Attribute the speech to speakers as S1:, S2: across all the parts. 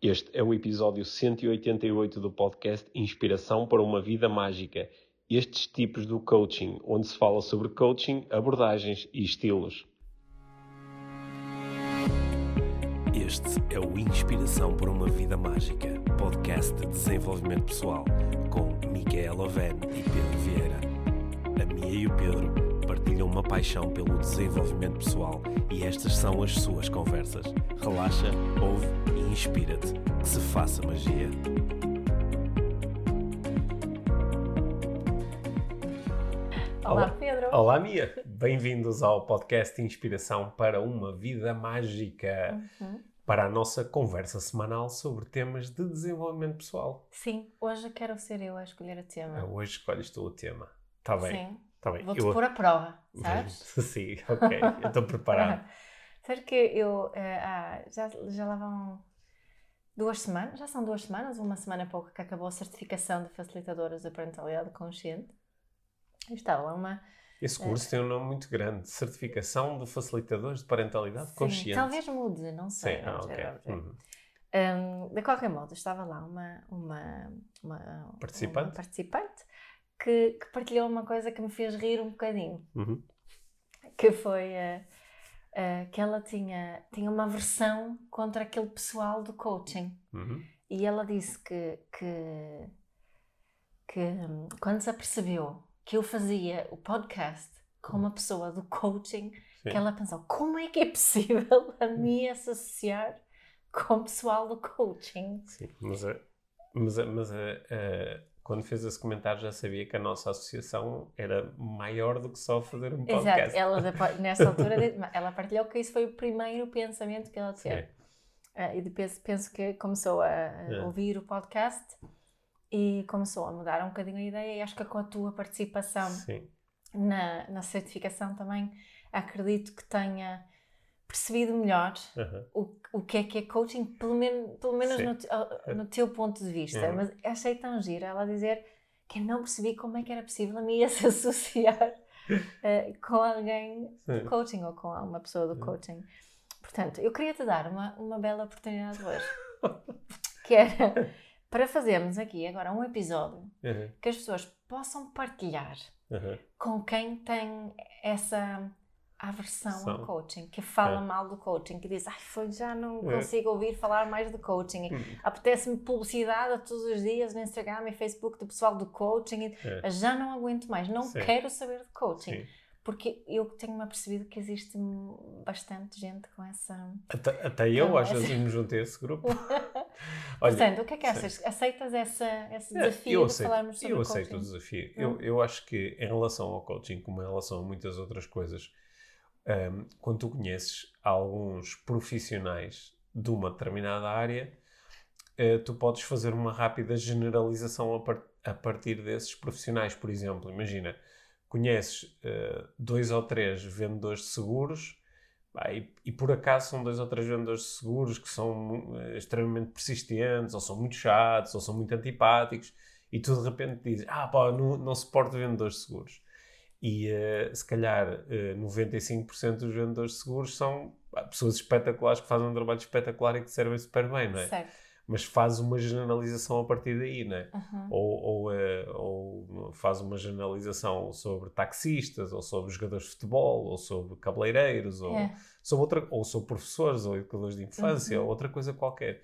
S1: Este é o episódio 188 do podcast Inspiração para uma Vida Mágica. Estes tipos do coaching, onde se fala sobre coaching, abordagens e estilos. Este é o Inspiração para uma Vida Mágica, podcast de desenvolvimento pessoal, com Micaela Oven e Pedro Vieira. A Mia e o Pedro partilham uma paixão pelo desenvolvimento pessoal e estas são as suas conversas. Relaxa, ouve e inspira-te. Que se faça magia.
S2: Olá, Pedro.
S1: Olá, Mia. Bem-vindos ao podcast Inspiração para uma Vida Mágica.
S2: Uhum.
S1: Para a nossa conversa semanal sobre temas de desenvolvimento pessoal.
S2: Sim, hoje quero ser eu a escolher o tema.
S1: Ah, Hoje escolhes tu o tema. Está bem.
S2: Sim.
S1: Tá bem.
S2: Vou-te
S1: Eu-
S2: pôr a prova, sabes?
S1: Sim, ok. Eu estou preparado.
S2: Sabes que eu eh, há- já, já lá vão duas semanas, já são duas semanas, uma semana pouco que acabou a certificação de facilitadoras da parentalidade consciente. Eu estava lá uma.
S1: Esse curso tem um nome muito grande. Certificação de Facilitadores de Parentalidade
S2: Sim,
S1: Consciente.
S2: talvez mude, não sei.
S1: Sim, ah,
S2: vamos
S1: ok.
S2: ver, vamos ver.
S1: Uhum.
S2: Hum, de qualquer modo, estava lá uma, uma, uma
S1: Participante?
S2: uma participante que, que partilhou uma coisa que me fez rir um bocadinho.
S1: Uhum.
S2: que foi eh, eh, que ela tinha, tinha uma aversão contra aquele pessoal do coaching.
S1: Uhum.
S2: E ela disse que, que, que hum, quando se apercebeu que eu fazia o podcast com uma pessoa do coaching,
S1: Sim.
S2: que ela pensou, como é que é possível a mim associar com o pessoal do coaching?
S1: Sim, mas, a- mas, a- mas a- quando fez esse comentário já sabia que a nossa associação era maior do que só fazer um podcast.
S2: Exato, ela nessa altura ela partilhou que isso foi o primeiro pensamento que ela teve. Ah, e depois penso que começou a,
S1: É.
S2: ouvir o podcast e começou a mudar um bocadinho a ideia e acho que com a tua participação na, na certificação também acredito que tenha percebido melhor
S1: Aham.
S2: o, o que é que é coaching, pelo, men pelo menos no, te- no teu ponto de vista.
S1: Uhum.
S2: Mas achei tão gira ela dizer que eu não percebi como é que era possível a mim se associar eh, com alguém do coaching ou com uma pessoa do
S1: Sim.
S2: coaching. Portanto, eu queria te dar uma, uma bela oportunidade hoje, que era para fazermos aqui agora um episódio
S1: Aham.
S2: que as pessoas possam partilhar
S1: Aham.
S2: com quem tem essa aversão ao
S1: São.
S2: coaching, que fala
S1: É.
S2: mal do coaching, que diz, ai, foi, já não
S1: É.
S2: consigo ouvir falar mais do coaching.
S1: Hum.
S2: Apetece-me publicidade a todos os dias no Instagram e Facebook do pessoal do coaching.
S1: É.
S2: Já não aguento mais, não
S1: Sim.
S2: quero saber de coaching.
S1: Sim.
S2: Porque eu tenho-me apercebido que existe bastante gente com essa...
S1: Até, até eu, às vezes, me juntei a esse grupo.
S2: Portanto, o que é que achas? Aceitas essa, esse
S1: É,
S2: desafio
S1: eu
S2: de
S1: aceito,
S2: falarmos sobre
S1: eu
S2: coaching?
S1: aceito o desafio.
S2: Hum.
S1: Eu, eu acho que em relação ao coaching, como em relação a muitas outras coisas, hum, quando tu conheces alguns profissionais de uma determinada área, eh, tu podes fazer uma rápida generalização a, par- a partir desses profissionais. Por exemplo, imagina, conheces eh, dois ou três vendedores de seguros pá, e, e por acaso são dois ou três vendedores de seguros que são eh, extremamente persistentes, ou são muito chatos, ou são muito antipáticos, e tu de repente dizes: Ah, pá, não, não suporto vendedores de seguros. E eh, se calhar eh, 95% dos vendedores de seguros são pessoas espetaculares que fazem um trabalho espetacular e que servem super bem, não é?
S2: Certo.
S1: Mas faz uma generalização a partir daí, não é?
S2: Uhum.
S1: ou, ou, eh, ou faz uma generalização sobre taxistas, ou sobre jogadores de futebol, ou sobre cabeleireiros, ou,
S2: É.
S1: sobre, outra, ou sobre professores, ou educadores de infância,
S2: Uhum.
S1: ou outra coisa qualquer.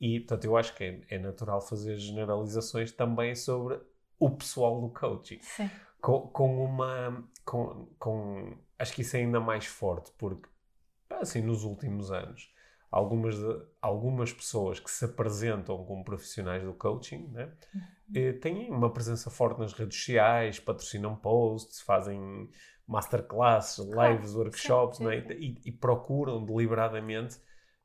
S1: E, portanto, eu acho que é, é natural fazer generalizações também sobre o pessoal do coaching.
S2: Sim.
S1: Com, com uma... Com, com, acho que isso é ainda mais forte, porque, assim, nos últimos anos, algumas, de- algumas pessoas que se apresentam como profissionais do coaching, né? eh, têm uma presença forte nas redes sociais, patrocinam posts, fazem masterclasses,
S2: Claro,
S1: lives, workshops,
S2: sim,
S1: né?
S2: sim,
S1: E, e procuram deliberadamente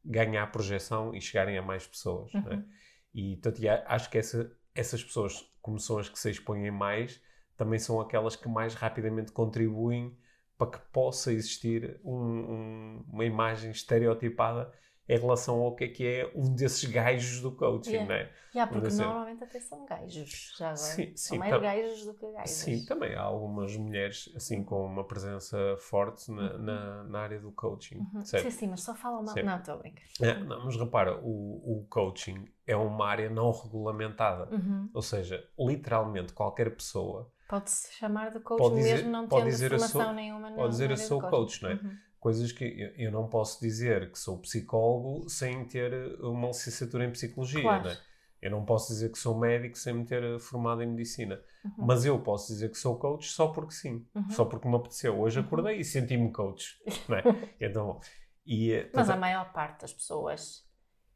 S1: ganhar projeção e chegarem a mais pessoas. né?
S2: Uhum.
S1: E portanto, e a- acho que essa- essas pessoas, como são as que se expõem mais, também são aquelas que mais rapidamente contribuem para que possa existir um- um- uma imagem estereotipada em relação ao que é que é um desses gajos do coaching,
S2: Yeah.
S1: não é?
S2: Yeah, porque
S1: dizer-
S2: normalmente até são gajos, já agora.
S1: Sim, sim,
S2: são mais
S1: tam-
S2: gajos do que gajos.
S1: Sim, também há algumas mulheres assim com uma presença forte na, na, na área do coaching,
S2: Uhum. Sim, sim, mas só falam mal.
S1: Sim.
S2: Não, estou a brincar.
S1: É, não, mas repara, o, o coaching é uma área não regulamentada.
S2: Uhum.
S1: Ou seja, literalmente qualquer pessoa
S2: Pode-se chamar de coach
S1: Pode dizer-
S2: mesmo não
S1: pode
S2: tendo
S1: dizer
S2: formação
S1: sou-
S2: nenhuma
S1: pode dizer eu sou coach, não é?
S2: Uhum.
S1: coisas que eu, eu não posso dizer que sou psicólogo sem ter uma licenciatura em psicologia,
S2: Claro.
S1: não é? Eu não posso dizer que sou médico sem me ter formado em medicina.
S2: Uhum.
S1: Mas eu posso dizer que sou coach só porque sim.
S2: Uhum.
S1: Só porque me apeteceu. Hoje
S2: Uhum.
S1: acordei e senti-me coach. Não é? Então, e, eh,
S2: Mas a maior parte das pessoas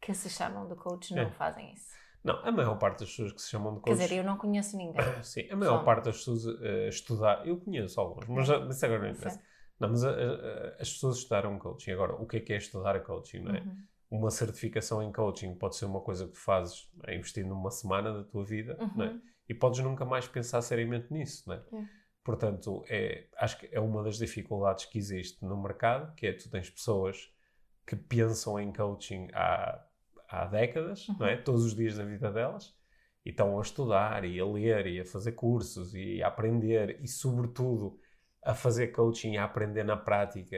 S2: que se chamam de coach não
S1: É.
S2: fazem isso.
S1: Não, a maior parte das pessoas que se chamam de
S2: Quer
S1: coach.
S2: dizer, eu não conheço ninguém.
S1: Sim, a maior
S2: Só-
S1: parte das pessoas eh, estudar, eu conheço alguns, mas já- isso agora não interessa. Não, mas a- a- a- as pessoas estudaram coaching. Agora, o que é que é estudar coaching, não é?
S2: Uhum.
S1: Uma certificação em coaching pode ser uma coisa que tu fazes é, investindo numa semana da tua vida, não é?
S2: Uhum.
S1: E podes nunca mais pensar seriamente nisso, não é?
S2: É.
S1: Portanto, é, acho que é uma das dificuldades que existe no mercado, que é tu tens pessoas que pensam em coaching há, há décadas, não
S2: Uhum.
S1: é? Todos os dias da vida delas, e estão a estudar e a ler e a fazer cursos e a aprender e, sobretudo, a fazer coaching a aprender na prática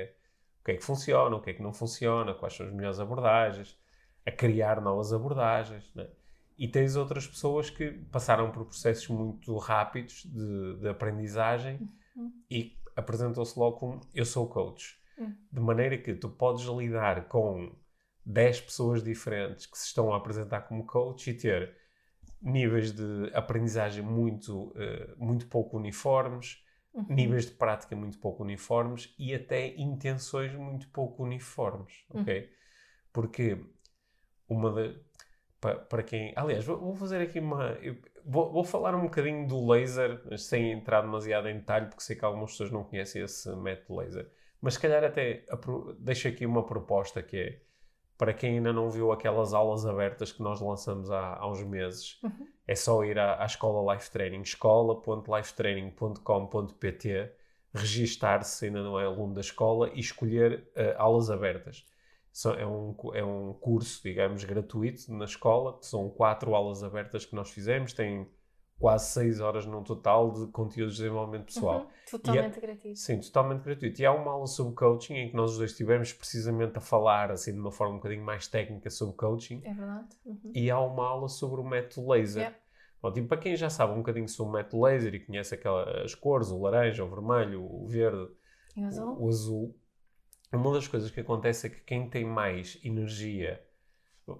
S1: o que é que funciona, o que é que não funciona, quais são as melhores abordagens, a criar novas abordagens, não é? E tens outras pessoas que passaram por processos muito rápidos de, de aprendizagem
S2: Uhum.
S1: e apresentam-se logo como eu sou coach.
S2: Uhum.
S1: De maneira que tu podes lidar com 10 pessoas diferentes que se estão a apresentar como coach e ter níveis de aprendizagem muito, eh, muito pouco uniformes,
S2: Uhum.
S1: níveis de prática muito pouco uniformes e até intenções muito pouco uniformes,
S2: Uhum.
S1: ok? Porque uma da, pa- para quem... Aliás, vou, vou fazer aqui uma... vou, vou falar um bocadinho do laser, sem entrar demasiado em detalhe, porque sei que algumas pessoas não conhecem esse método laser. Mas se calhar até deixo aqui uma proposta que é, para quem ainda não viu aquelas aulas abertas que nós lançamos há, há uns meses,
S2: Uhum.
S1: é só ir à, à Escola Life Training, escola.lifetraining.com.pt, registar-se se ainda não é aluno da escola e escolher eh, aulas abertas. Só- é, um, é um curso, digamos, gratuito na escola, são quatro aulas abertas que nós fizemos, tem quase seis horas no total de conteúdos de desenvolvimento pessoal.
S2: Uhum. Totalmente gratuito.
S1: Sim, totalmente gratuito. E há uma aula sobre coaching em que nós os dois estivemos precisamente a falar, assim, de uma forma um bocadinho mais técnica sobre coaching.
S2: É verdade. Uhum.
S1: E há uma aula sobre o método laser.
S2: Yeah.
S1: Bom, tipo, para quem já sabe um bocadinho sobre o método laser e conhece aquela, as cores, o laranja, o vermelho, o verde,
S2: o azul?
S1: o, o azul, uma das coisas que acontece é que quem tem mais energia,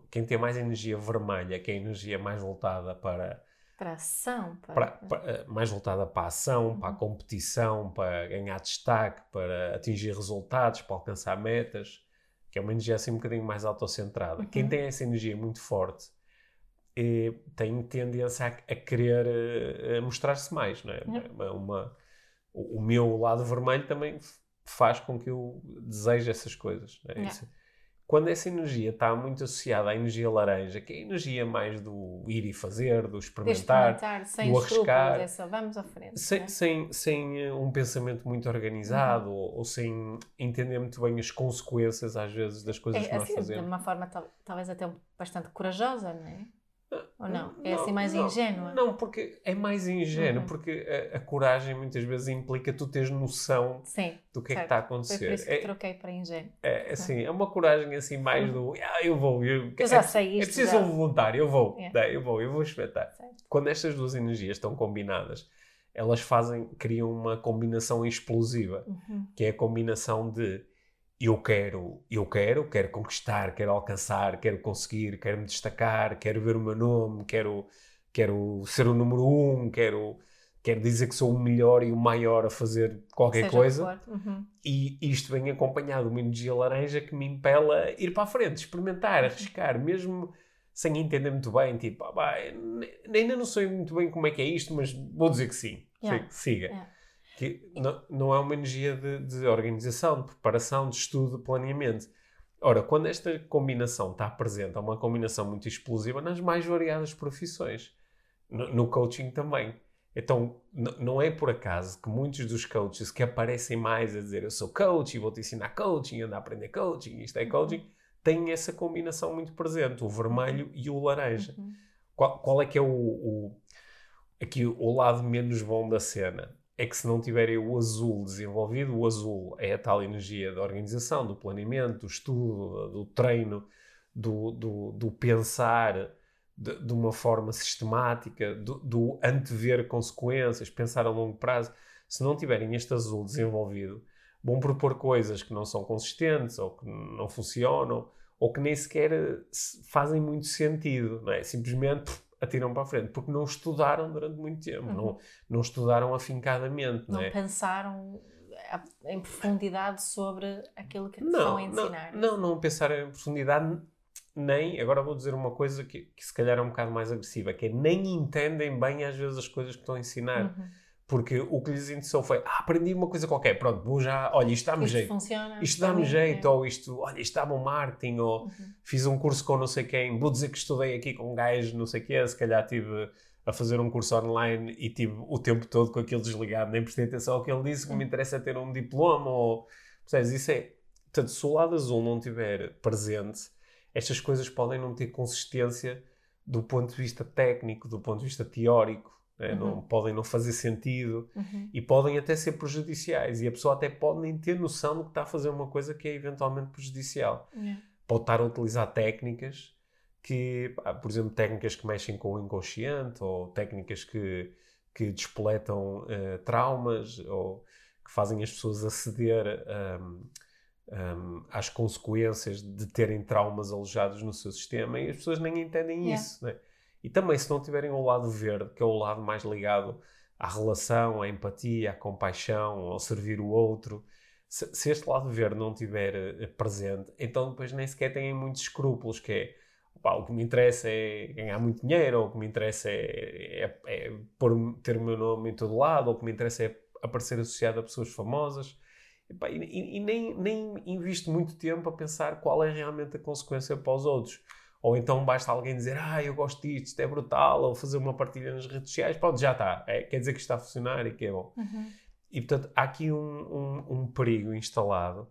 S1: quem tem mais energia vermelha, que é a energia mais voltada para
S2: Para ação. Para...
S1: para- para- eh, mais voltada para a ação, para a
S2: Uhum.
S1: competição, para ganhar destaque, para atingir resultados, para alcançar metas, que é uma energia assim um bocadinho mais autocentrada. Quem
S2: Uhum.
S1: tem essa energia muito forte eh, tem tendência a, a querer eh, mostrar-se mais, não é?
S2: Yeah.
S1: Uma- o, o meu lado vermelho também faz com que eu deseje essas coisas. não é? Isso- Quando essa energia está muito associada à energia laranja, que é a energia mais do ir e fazer, do
S2: De
S1: experimentar,
S2: experimentar, sem
S1: do arriscar.
S2: é só vamos à frente.
S1: sem,
S2: né?
S1: sem, sem eh, um pensamento muito organizado ou, ou sem entender muito bem as consequências, às vezes, das coisas que
S2: É
S1: nós
S2: assim, de
S1: fazemos.
S2: uma forma tal- talvez até bastante corajosa, não é? Ou não? É
S1: Não,
S2: assim mais
S1: não,
S2: ingênua?
S1: Não, porque é mais ingênuo,
S2: Uhum.
S1: porque a, a coragem muitas vezes implica tu teres noção
S2: Sim.
S1: do que é que
S2: certo.
S1: está a
S2: Foi por
S1: acontecer.
S2: isso que
S1: É,
S2: troquei para ingênuo.
S1: é, assim, é uma coragem assim mais do ah, eu vou, eu,
S2: Eu já
S1: é,
S2: sei
S1: é
S2: isto.
S1: preciso
S2: já.
S1: um voluntário, eu vou,
S2: É.
S1: Dá, eu vou, eu vou experimentar.
S2: Certo.
S1: Quando estas duas energias estão combinadas, elas fazem, criam uma combinação explosiva.
S2: Uhum.
S1: que é a combinação de eu quero, eu quero, quero conquistar, quero alcançar, quero conseguir, quero me destacar, quero ver o meu nome, quero, quero ser o número um, quero, quero dizer que sou o melhor e o maior a fazer qualquer
S2: Seja
S1: coisa.
S2: Uhum.
S1: E isto vem acompanhado de uma energia laranja que me impela a ir para a frente, experimentar,
S2: Uhum.
S1: arriscar, mesmo sem entender muito bem, tipo, ah, ne- ainda não sei muito bem como é que é isto, mas vou dizer que sim,
S2: Yeah.
S1: Siga.
S2: Yeah.
S1: Que não, não é uma energia de, de organização, de preparação, de estudo, de planeamento. Ora, quando esta combinação está presente, é uma combinação muito explosiva nas mais variadas profissões. No, no coaching também. Então, não é por acaso que muitos dos coaches que aparecem mais a dizer eu sou coach e vou-te ensinar coaching, ando a aprender coaching, isto é coaching, têm essa combinação muito presente, o vermelho e o laranja.
S2: Uhum.
S1: Qual, qual é que é o, o- aqui o lado menos bom da cena? É que se não tiverem o azul desenvolvido, o azul é a tal energia da organização, do planeamento, do estudo, do treino, do, do, do pensar de, de uma forma sistemática, do, do antever consequências, pensar a longo prazo. Se não tiverem este azul desenvolvido, vão propor coisas que não são consistentes ou que não funcionam ou que nem sequer se- fazem muito sentido, não é? Simplesmente atiram para a frente, porque não estudaram durante muito tempo,
S2: Uhum.
S1: não, não estudaram afincadamente, não,
S2: Não
S1: é?
S2: pensaram a- em profundidade sobre aquilo que
S1: Não,
S2: estão a
S1: não,
S2: ensinar.
S1: não, não pensar em profundidade, nem, agora vou dizer uma coisa que, que se calhar é um bocado mais agressiva, que é nem entendem bem às vezes as coisas que estão a ensinar,
S2: Uhum.
S1: Porque o que lhes interessou foi, ah, aprendi uma coisa qualquer, pronto, vou já, olha, isto dá-me jeito.
S2: funciona.
S1: Isto dá-me
S2: mim,
S1: jeito,
S2: é.
S1: ou isto, olha, isto dá-me um marketing, ou
S2: Uhum.
S1: fiz um curso com não sei quem, vou dizer que estudei aqui com um gajo, não sei quê, se calhar estive a fazer um curso online e tive o tempo todo com aquilo desligado, nem prestei atenção ao que ele disse, que me interessa é ter um diploma, ou... Percebes? Isso é... Portanto, se o lado azul não estiver presente, estas coisas podem não ter consistência do ponto de vista técnico, do ponto de vista teórico, né? não,
S2: Uhum.
S1: podem não fazer sentido
S2: Uhum.
S1: e podem até ser prejudiciais e a pessoa até pode nem ter noção de que está a fazer uma coisa que é eventualmente prejudicial
S2: Yeah.
S1: pode estar a utilizar técnicas que, por exemplo, técnicas que mexem com o inconsciente ou técnicas que, que despoletam eh, traumas ou que fazem as pessoas aceder ahm, ahm, às consequências de terem traumas alojados no seu sistema e as pessoas nem entendem
S2: Yeah.
S1: isso. Né? E também, se não tiverem o lado verde, que é o lado mais ligado à relação, à empatia, à compaixão, ao servir o outro, se, se este lado verde não estiver eh, presente, então depois nem sequer têm muitos escrúpulos, que é o que me interessa é ganhar muito dinheiro, ou o que me interessa é, é, é pôr, ter o meu nome em todo lado, ou o que me interessa é aparecer associado a pessoas famosas. E, e- e nem, nem invisto muito tempo a pensar qual é realmente a consequência para os outros. Ou então basta alguém dizer, ah, eu gosto disto, isto é brutal, ou fazer uma partilha nas redes sociais, pronto, já está. É, quer dizer que isto está a funcionar e que é bom.
S2: Uhum.
S1: E portanto há aqui um, um, um perigo instalado,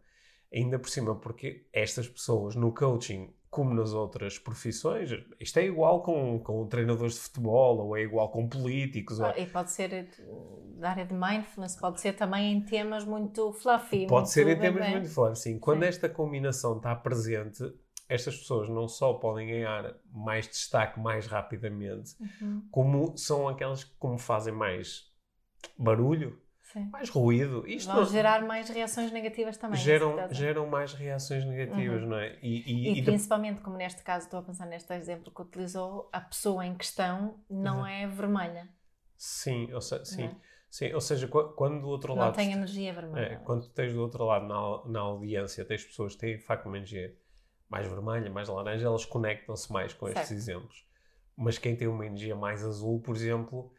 S1: ainda por cima, porque estas pessoas no coaching, como nas outras profissões, isto é igual com, com treinadores de futebol, ou é igual com políticos, ou
S2: Ah, E pode ser da área de mindfulness, pode ser também em temas muito fluffy.
S1: pode
S2: muito
S1: ser em temas
S2: bebê.
S1: muito fortes. Sim. Quando
S2: Sim.
S1: esta combinação está presente, estas pessoas não só podem ganhar mais destaque mais rapidamente,
S2: Uhum.
S1: como são aquelas que como fazem mais barulho,
S2: Sim.
S1: mais ruído. Isto
S2: Vão
S1: não-
S2: gerar mais reações negativas também.
S1: geram, geram mais reações negativas,
S2: Uhum.
S1: não é? E, e-
S2: E,
S1: e de-
S2: principalmente, como neste caso, estou a pensar neste exemplo que utilizou, a pessoa em questão não
S1: Uhum.
S2: é vermelha.
S1: sim, ou se- sim,
S2: não é?
S1: sim, ou seja, qu- quando do outro
S2: Não
S1: lado
S2: tem
S1: tu-
S2: energia vermelha.
S1: é, quando tens do outro lado na, na audiência, tens pessoas que têm de facto uma energia mais vermelha, mais laranja, elas conectam-se mais com estes
S2: Certo.
S1: exemplos. Mas quem tem uma energia mais azul, por exemplo,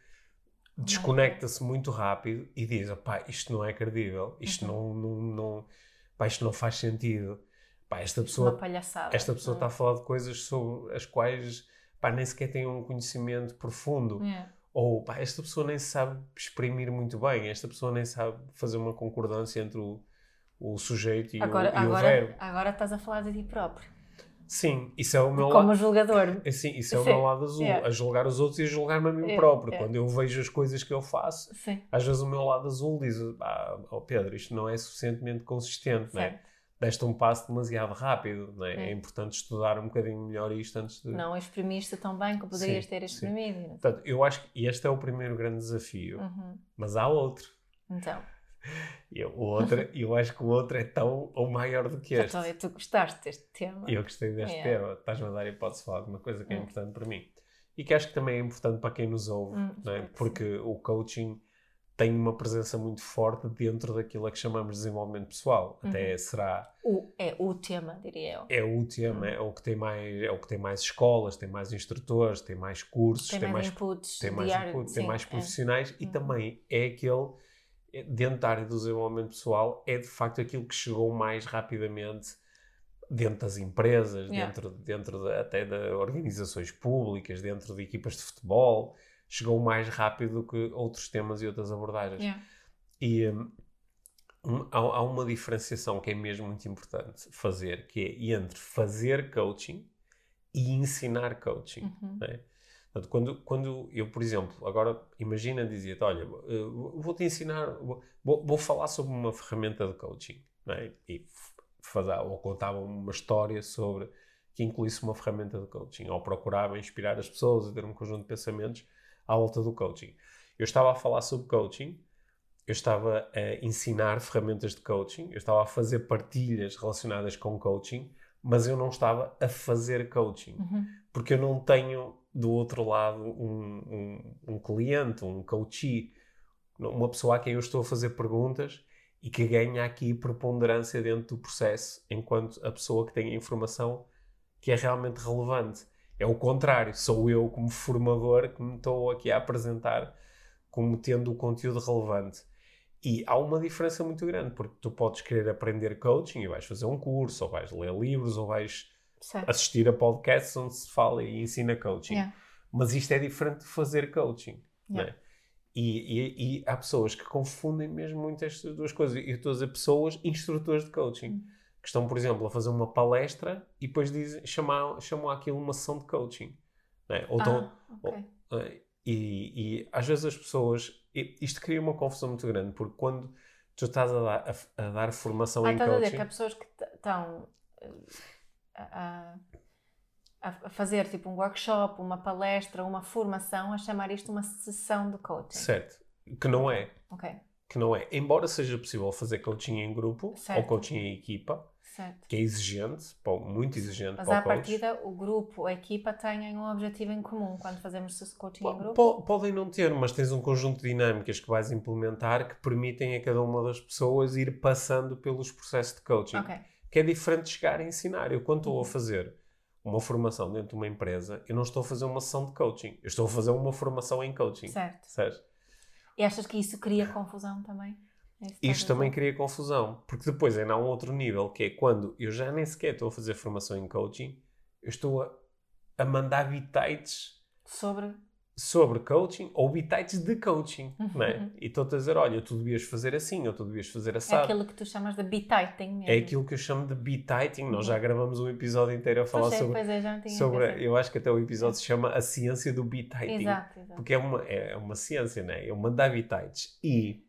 S1: desconecta-se muito rápido e diz: pá, isto não é credível, isto
S2: Uhum.
S1: não, não, não, pá, isto não faz sentido. Pá, esta
S2: é uma
S1: pessoa
S2: palhaçada.
S1: esta pessoa está a falar de coisas sobre as quais pá, nem sequer tem um conhecimento profundo.
S2: é? É.
S1: Ou pá, esta pessoa nem sabe exprimir muito bem, esta pessoa nem sabe fazer uma concordância entre o, o sujeito e,
S2: Agora,
S1: o, e o
S2: agora,
S1: verbo.
S2: agora estás a falar de ti próprio.
S1: Sim, isso é o meu
S2: Como
S1: lado.
S2: julgador.
S1: É, sim, isso é o
S2: Sim,
S1: meu lado azul, a julgar os outros e a julgar-me a mim
S2: É,
S1: próprio.
S2: é.
S1: Quando eu vejo as coisas que eu faço,
S2: Sim.
S1: às vezes o meu lado azul diz: ah, oh Pedro, isto não é suficientemente consistente, não é?
S2: certo.
S1: deste um passo demasiado rápido, não é?
S2: É.
S1: Importante estudar um bocadinho melhor isto antes de.
S2: Não exprimiste tão bem como poderias
S1: Sim,
S2: ter exprimido.
S1: Portanto, eu acho que este é o primeiro grande desafio,
S2: Uhum.
S1: mas há outro.
S2: Então,
S1: E o outro, eu acho que o outro é tão ou maior do que este.
S2: então, tu gostaste deste tema.
S1: Eu gostei deste
S2: Yeah.
S1: tema. Estás-me a dar hipótese de falar de uma coisa que é
S2: Hum.
S1: importante para mim. E que acho que também é importante para quem nos ouve,
S2: Hum,
S1: é? porque o coaching tem uma presença muito forte dentro daquilo a que chamamos de desenvolvimento pessoal. Até
S2: Uhum.
S1: será
S2: O, é o tema, diria eu.
S1: é o tema, é o que tem mais, é o que tem mais escolas, tem mais instrutores, tem mais cursos,
S2: Tem, mais, inputs
S1: tem mais
S2: diários.
S1: input, tem
S2: sim,
S1: mais
S2: é.
S1: profissionais e
S2: Uhum.
S1: também é aquele é, dentro da área do desenvolvimento pessoal é de facto aquilo que chegou mais rapidamente dentro das empresas,
S2: Yeah.
S1: dentro, dentro de- até de organizações públicas, dentro de equipas de futebol, chegou mais rápido do que outros temas e outras abordagens.
S2: Yeah.
S1: E, hum, um, há, há uma diferenciação que é mesmo muito importante fazer, que é entre fazer coaching e ensinar coaching.
S2: Uhum.
S1: não é? Portanto, quando, quando eu, por exemplo, agora imagina, dizia-te, olha, eh, vou-te ensinar, vou, vou falar sobre uma ferramenta de coaching, é? E fazer, ou contava uma história sobre que incluísse uma ferramenta de coaching, ou procurava inspirar as pessoas a ter um conjunto de pensamentos à volta do coaching. Eu estava a falar sobre coaching, eu estava a ensinar ferramentas de coaching, eu estava a fazer partilhas relacionadas com coaching, mas eu não estava a fazer coaching
S2: Uhum.
S1: porque eu não tenho do outro lado um, um, um cliente, um coachee, uma pessoa a quem eu estou a fazer perguntas e que ganha aqui preponderância dentro do processo, enquanto a pessoa que tem a informação que é realmente relevante. É o contrário, sou eu como formador que me estou aqui a apresentar como tendo o conteúdo relevante. E há uma diferença muito grande, porque tu podes querer aprender coaching e vais fazer um curso, ou vais ler livros, ou vais
S2: Certo.
S1: assistir a podcasts onde se fala e ensina coaching.
S2: Yeah.
S1: Mas isto é diferente de fazer coaching.
S2: Yeah.
S1: é? E, e- e há pessoas que confundem mesmo muito estas duas coisas. E eu estou a dizer pessoas, instrutores de coaching,
S2: Hum.
S1: que estão, por exemplo, a fazer uma palestra e depois dizem, chamam, chamam aquilo uma sessão de coaching. não é? Ou estão,
S2: Ah, ok.
S1: eh, e, e às vezes as pessoas. Isto cria uma confusão muito grande, porque quando tu estás a dar, a, a dar formação
S2: Ah,
S1: em
S2: estás a dizer
S1: coaching.
S2: que há pessoas que estão eh, a, a- a fazer tipo um workshop, uma palestra, uma formação, a chamar isto uma sessão de coaching.
S1: Certo. Que não é.
S2: Ok,
S1: que não é, embora seja possível fazer coaching em grupo
S2: Certo.
S1: ou coaching em equipa,
S2: certo.
S1: que é exigente, muito exigente
S2: Mas
S1: para
S2: à
S1: o coach.
S2: partida o grupo, a equipa têm um objetivo em comum quando fazemos esse coaching em
S1: Po-
S2: grupo.
S1: po- podem não ter, mas tens um conjunto de dinâmicas que vais implementar que permitem a cada uma das pessoas ir passando pelos processos de coaching.
S2: Ok,
S1: Que é diferente de chegar a ensinar. Eu, quando estou a fazer uma formação dentro de uma empresa, eu não estou a fazer uma sessão de coaching. Eu estou a fazer uma formação em coaching.
S2: certo.
S1: Certo?
S2: E achas que isso cria confusão também?
S1: Isto também
S2: dizer?
S1: cria confusão, porque depois ainda há um outro nível, que é quando eu já nem sequer estou a fazer formação em coaching, eu estou a, a mandar bitites
S2: Sobre.
S1: Sobre coaching ou bitites de coaching,
S2: Uhum,
S1: não é?
S2: uhum.
S1: E estou-te a dizer, olha, tu devias fazer assim, ou tu devias fazer
S2: É
S1: assado.
S2: aquilo que tu chamas de bititing mesmo.
S1: É aquilo que eu chamo de bititing. Nós já gravamos um episódio inteiro a falar
S2: Pois é,
S1: sobre...
S2: pois é, já não tinha
S1: sobre eu acho que até o episódio se chama A Ciência do Bititing.
S2: Exato, exato.
S1: Porque é uma, é uma ciência, né? É uma mandar bitites. E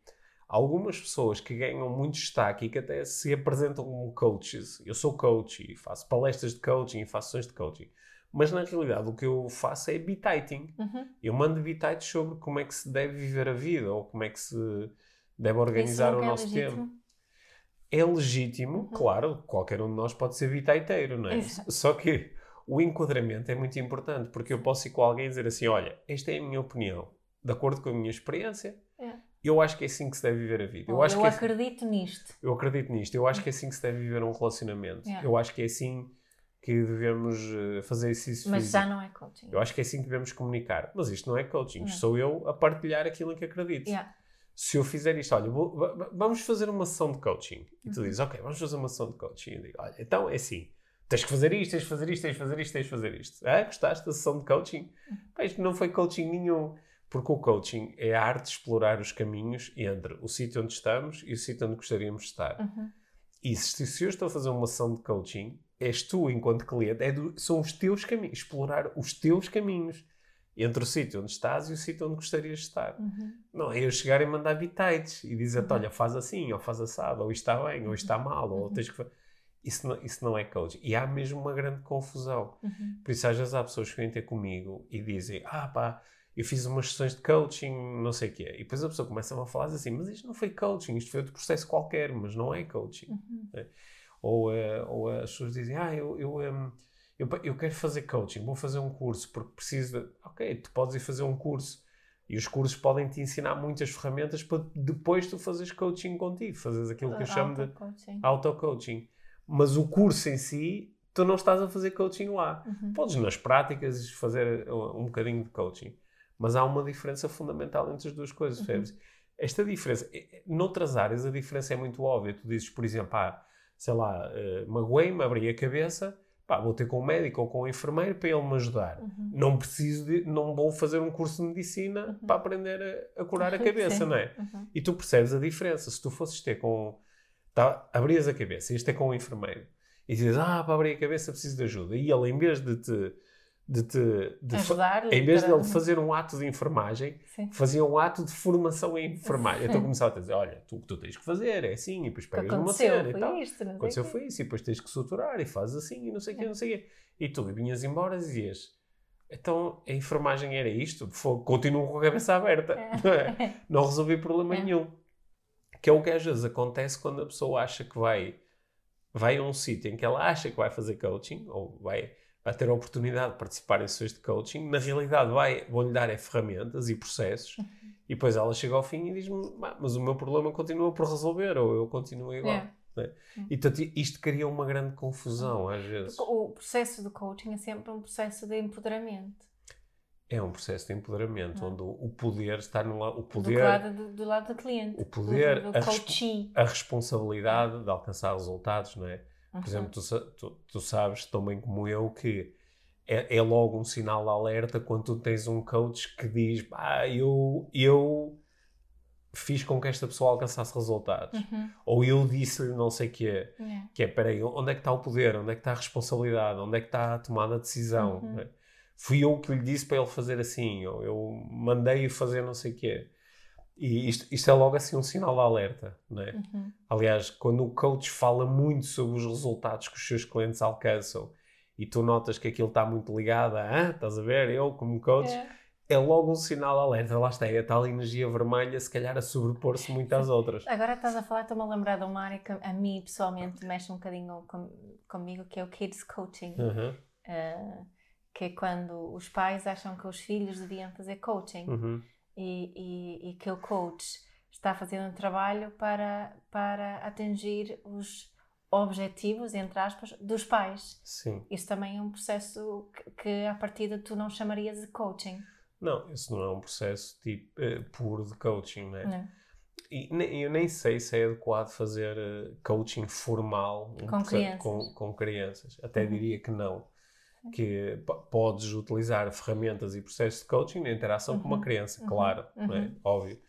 S1: algumas pessoas que ganham muito destaque e que até se apresentam como coaches. Eu sou coach e faço palestras de coaching e faço sessões de coaching. Mas na realidade o que eu faço é bititing.
S2: Uhum.
S1: Eu mando bitites sobre como é que se deve viver a vida ou como é que se deve organizar o
S2: é
S1: nosso
S2: legítimo?
S1: tempo. É legítimo,
S2: Uhum.
S1: claro, qualquer um de nós pode ser bitaiteiro, não é?
S2: Exato.
S1: Só que o enquadramento é muito importante, porque eu posso ir com alguém e dizer assim: olha, esta é a minha opinião, de acordo com a minha experiência,
S2: É.
S1: eu acho que é assim que se deve viver a vida. Eu, acho
S2: eu
S1: que é-
S2: acredito nisto.
S1: eu acredito nisto, eu acho que é assim que se deve viver um relacionamento.
S2: Yeah.
S1: Eu acho que é assim que devemos eh, fazer exercício
S2: Mas
S1: físico.
S2: já não é coaching.
S1: Eu acho que é assim que devemos comunicar. Mas isto não é coaching,
S2: Não.
S1: sou eu a partilhar aquilo em que acredito
S2: Yeah.
S1: se eu fizer isto, olha, vou- va- va- vamos fazer uma sessão de coaching. E tu
S2: Uhum.
S1: dizes, ok, vamos fazer uma sessão de coaching. Eu digo, olha, então é assim, tens que fazer isto, tens que fazer isto, tens que fazer isto, tens que fazer isto. Ah, gostaste da sessão de coaching? Pá, isto não foi coaching nenhum. Porque o coaching é a arte de explorar os caminhos entre o sítio onde estamos e o sítio onde gostaríamos de estar.
S2: Uhum.
S1: E se, se eu estou a fazer uma sessão de coaching, és tu, enquanto cliente, é do- são os teus caminhos, explorar os teus caminhos entre o sítio onde estás e o sítio onde gostarias de estar.
S2: Uhum.
S1: Não, é eu chegar e mandar bitites e dizer-te,
S2: Uhum.
S1: olha, faz assim, ou faz assado, ou isto está bem, ou isto está mal, ou
S2: Uhum.
S1: tens que. Isso não, isso não é coaching. E há mesmo uma grande confusão.
S2: Uhum.
S1: Por isso, às vezes há pessoas que vêm ter comigo e dizem, ah pá, eu fiz umas sessões de coaching, não sei o quê. E depois a pessoa começa a falar assim, mas isto não foi coaching, isto foi outro processo qualquer, mas não é coaching.
S2: Uhum.
S1: Ou, eh, ou as pessoas dizem, ah, eu, eu, em, eu, eu quero fazer coaching, vou fazer um curso porque preciso de... Ok, tu podes ir fazer um curso e os cursos podem te ensinar muitas ferramentas para depois tu fazeres coaching contigo, fazeres aquilo que eu chamo de
S2: Auto-coaching.
S1: Mas o curso em si, tu não estás a fazer coaching lá.
S2: Uhum.
S1: Podes nas práticas fazer uh, um bocadinho de coaching, mas há uma diferença fundamental entre as duas coisas,
S2: Uhum.
S1: Esta diferença, eh, eh, noutras áreas a diferença é muito óbvia. Tu dizes, por exemplo, ah, sei lá, uh, magoei-me, abri a cabeça, pá, vou ter com o médico ou com o enfermeiro para ele me ajudar.
S2: Uhum.
S1: Não preciso de, não vou fazer um curso de medicina
S2: Uhum.
S1: para aprender a, a curar a cabeça, não é?
S2: Uhum.
S1: E tu percebes a diferença. Se tu fosses ter com. Tá, abrias a cabeça, isto é com o enfermeiro, e dizes, ah, para abrir a cabeça preciso de ajuda. E ele, em vez de te. De te de
S2: Ajudar.
S1: em vez de ele fazer um ato de enfermagem,
S2: Sim.
S1: fazia um ato de formação em enfermagem. Então começava a dizer: olha, tu, o que tu tens que fazer é assim, e depois
S2: que
S1: pegas
S2: aconteceu
S1: cena e tal.
S2: isto, não
S1: Aconteceu foi isso, e depois tens que suturar e fazes assim, e não sei o
S2: É.
S1: não sei o quê. E tu vinhas embora e dizias: então a enfermagem era isto? Fogo, Continuo com a cabeça aberta. Não, é? não resolvi problema
S2: É.
S1: nenhum. Que é o que às vezes acontece quando a pessoa acha que vai, vai a um sítio em que ela acha que vai fazer coaching, ou vai, vai ter a oportunidade de participar em sessões de coaching, na realidade vai, vão-lhe dar é ferramentas e processos,
S2: Uhum.
S1: e depois ela chega ao fim e diz-me, "Bah, mas o meu problema continua por resolver, ou eu continuo igual.
S2: É.
S1: E portanto, isto cria uma grande confusão às vezes.
S2: O processo do coaching é sempre um processo de empoderamento.
S1: É um processo de empoderamento, onde o poder está no lado, o
S2: Do
S1: poder,
S2: lado do, do lado do cliente.
S1: o poder,
S2: do,
S1: a
S2: do
S1: resp-
S2: coachee.
S1: a responsabilidade de alcançar resultados, não é? Por
S2: Uhum.
S1: exemplo, tu, tu- tu sabes tão bem como eu que é, é logo um sinal de alerta quando tu tens um coach que diz ah, eu, eu fiz com que esta pessoa alcançasse resultados.
S2: Uhum.
S1: Ou eu disse-lhe não sei o quê.
S2: Yeah.
S1: Que é, peraí, onde é que está o poder? Onde é que está a responsabilidade? Onde é que está a tomada de decisão?
S2: Uhum.
S1: Fui eu que lhe disse para ele fazer assim, ou eu mandei-o fazer não sei o quê. E isto, isto é logo assim um sinal de alerta, não é?
S2: Uhum.
S1: Aliás, quando o coach fala muito sobre os resultados que os seus clientes alcançam e tu notas que aquilo está muito ligado a, ah, estás a ver, eu como coach,
S2: É.
S1: é logo um sinal de alerta. Lá está, é a tal energia vermelha, se calhar a sobrepor-se muito às outras.
S2: Agora estás a falar, estou-me a lembrar de uma área que a mim pessoalmente mexe um bocadinho com, comigo, que é o Kids Coaching.
S1: Uhum,
S2: Uh, que é quando os pais acham que os filhos deviam fazer coaching
S1: uhum,
S2: e, e, e que o coach está fazendo um trabalho para, para atingir os objetivos, entre aspas, dos pais.
S1: sim.
S2: Isso também é um processo que, que à partida tu não chamarias de coaching.
S1: Não, isso não é um processo tipo, eh, puro de coaching, né?
S2: Não.
S1: E ne- eu nem sei se é adequado fazer eh, coaching formal um
S2: Com
S1: processo-
S2: crianças.
S1: com, com crianças. Até
S2: Uhum.
S1: diria que não. Que podes utilizar ferramentas e processos de coaching na interação com uma
S2: Uhum.
S1: criança,
S2: Uhum.
S1: claro, é?
S2: Uhum.
S1: óbvio.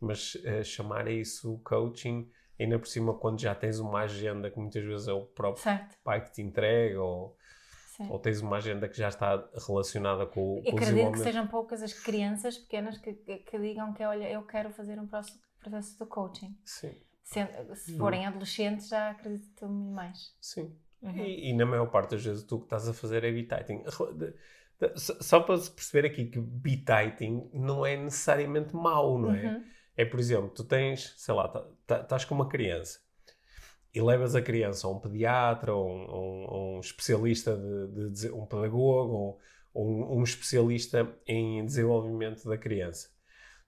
S1: Mas eh, chamar a isso coaching, ainda por cima quando já tens uma agenda que muitas vezes é o próprio
S2: Certo.
S1: pai que te entrega, ou, ou tens uma agenda que já está relacionada com, o- com
S2: Acredito que sejam poucas as crianças pequenas que, que, digam que, olha, eu quero fazer um processo, de coaching.
S1: Sim,
S2: Se, se
S1: Uhum.
S2: forem adolescentes, já acredito mais.
S1: sim.
S2: Uhum.
S1: E, e na maior parte das vezes tu o que estás a fazer é bititing. De- só- para se perceber aqui que bititing não é necessariamente mau, não é?
S2: Uhum.
S1: É, por exemplo, tu tens, sei lá, tá- tá- estás com uma criança e levas a criança a um pediatra ou um, a um- um especialista, de, de um pedagogo ou, ou um, um especialista em desenvolvimento da criança.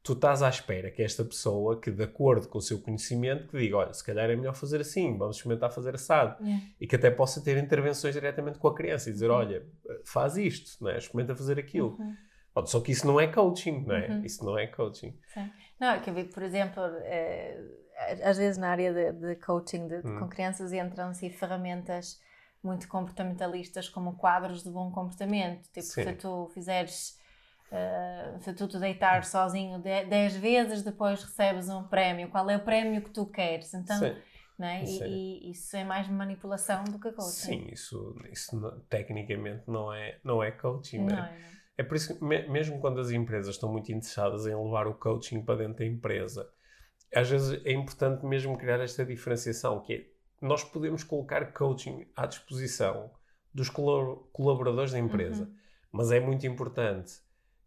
S1: Tu estás à espera que esta pessoa, que de acordo com o seu conhecimento, que diga, olha, se calhar é melhor fazer assim, vamos experimentar fazer assado.
S2: Yeah.
S1: E que até possa ter intervenções diretamente com a criança e dizer,
S2: Uhum.
S1: olha, faz isto, não é? experimenta fazer aquilo.
S2: Uhum.
S1: Só que isso não é coaching, não é?
S2: Uhum.
S1: Isso não é coaching.
S2: Sim. Não, é que eu vi, por exemplo, eh, às vezes na área de, de coaching de-
S1: Hum.
S2: com crianças entram-se ferramentas muito comportamentalistas como quadros de bom comportamento. Tipo,
S1: Sim.
S2: se tu fizeres, eh, se tu te deitar sozinho 10 vezes, depois recebes um prémio. Qual é o prémio que tu queres? Então,
S1: Sim.
S2: não é? E, e isso é mais manipulação do que coaching.
S1: Sim, isso, isso não- tecnicamente não é, não é coaching.
S2: Não, é, não.
S1: É por isso que, me- mesmo quando as empresas estão muito interessadas em levar o coaching para dentro da empresa, às vezes é importante mesmo criar esta diferenciação, que é, nós podemos colocar coaching à disposição dos colaboradores da empresa,
S2: Uhum.
S1: mas é muito importante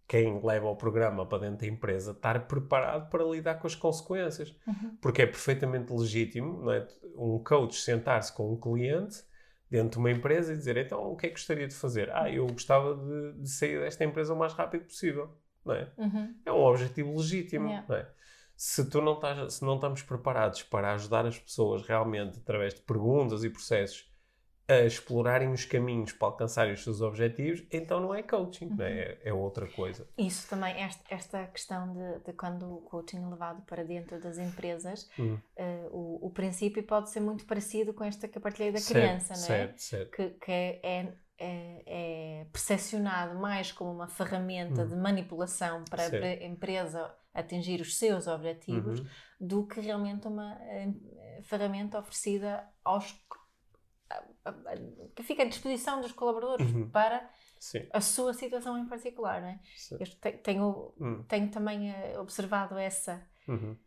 S1: quem leva o programa para dentro da empresa estar preparado para lidar com as consequências.
S2: Uhum.
S1: Porque é perfeitamente legítimo não é? um coach sentar-se com um cliente dentro de uma empresa e dizer então o que é que gostaria de fazer? Ah, eu gostava de, de sair desta empresa o mais rápido possível. Não é?
S2: Uhum.
S1: é um objetivo legítimo.
S2: Yeah.
S1: Não é? Se, tu não estás, se não estamos preparados para ajudar as pessoas realmente através de perguntas e processos a explorarem os caminhos para alcançarem os seus objetivos, então não é coaching,
S2: Uhum.
S1: não é? É- é outra coisa.
S2: Isso também, esta, esta questão de, de quando o coaching é levado para dentro das empresas,
S1: Hum.
S2: eh, o, o princípio pode ser muito parecido com esta que eu partilhei da
S1: Certo,
S2: criança, não é?
S1: Certo, certo.
S2: Que, que é, é, é, é percepcionado mais como uma ferramenta
S1: Hum.
S2: de manipulação para
S1: Certo.
S2: a empresa atingir os seus objetivos
S1: Uhum.
S2: do que realmente uma eh, ferramenta oferecida aos que fica à disposição dos colaboradores
S1: Uhum.
S2: para
S1: Sim.
S2: a sua situação em particular, não é? te- tenho,
S1: Hum.
S2: tenho também eh, observado essa,
S1: Uhum.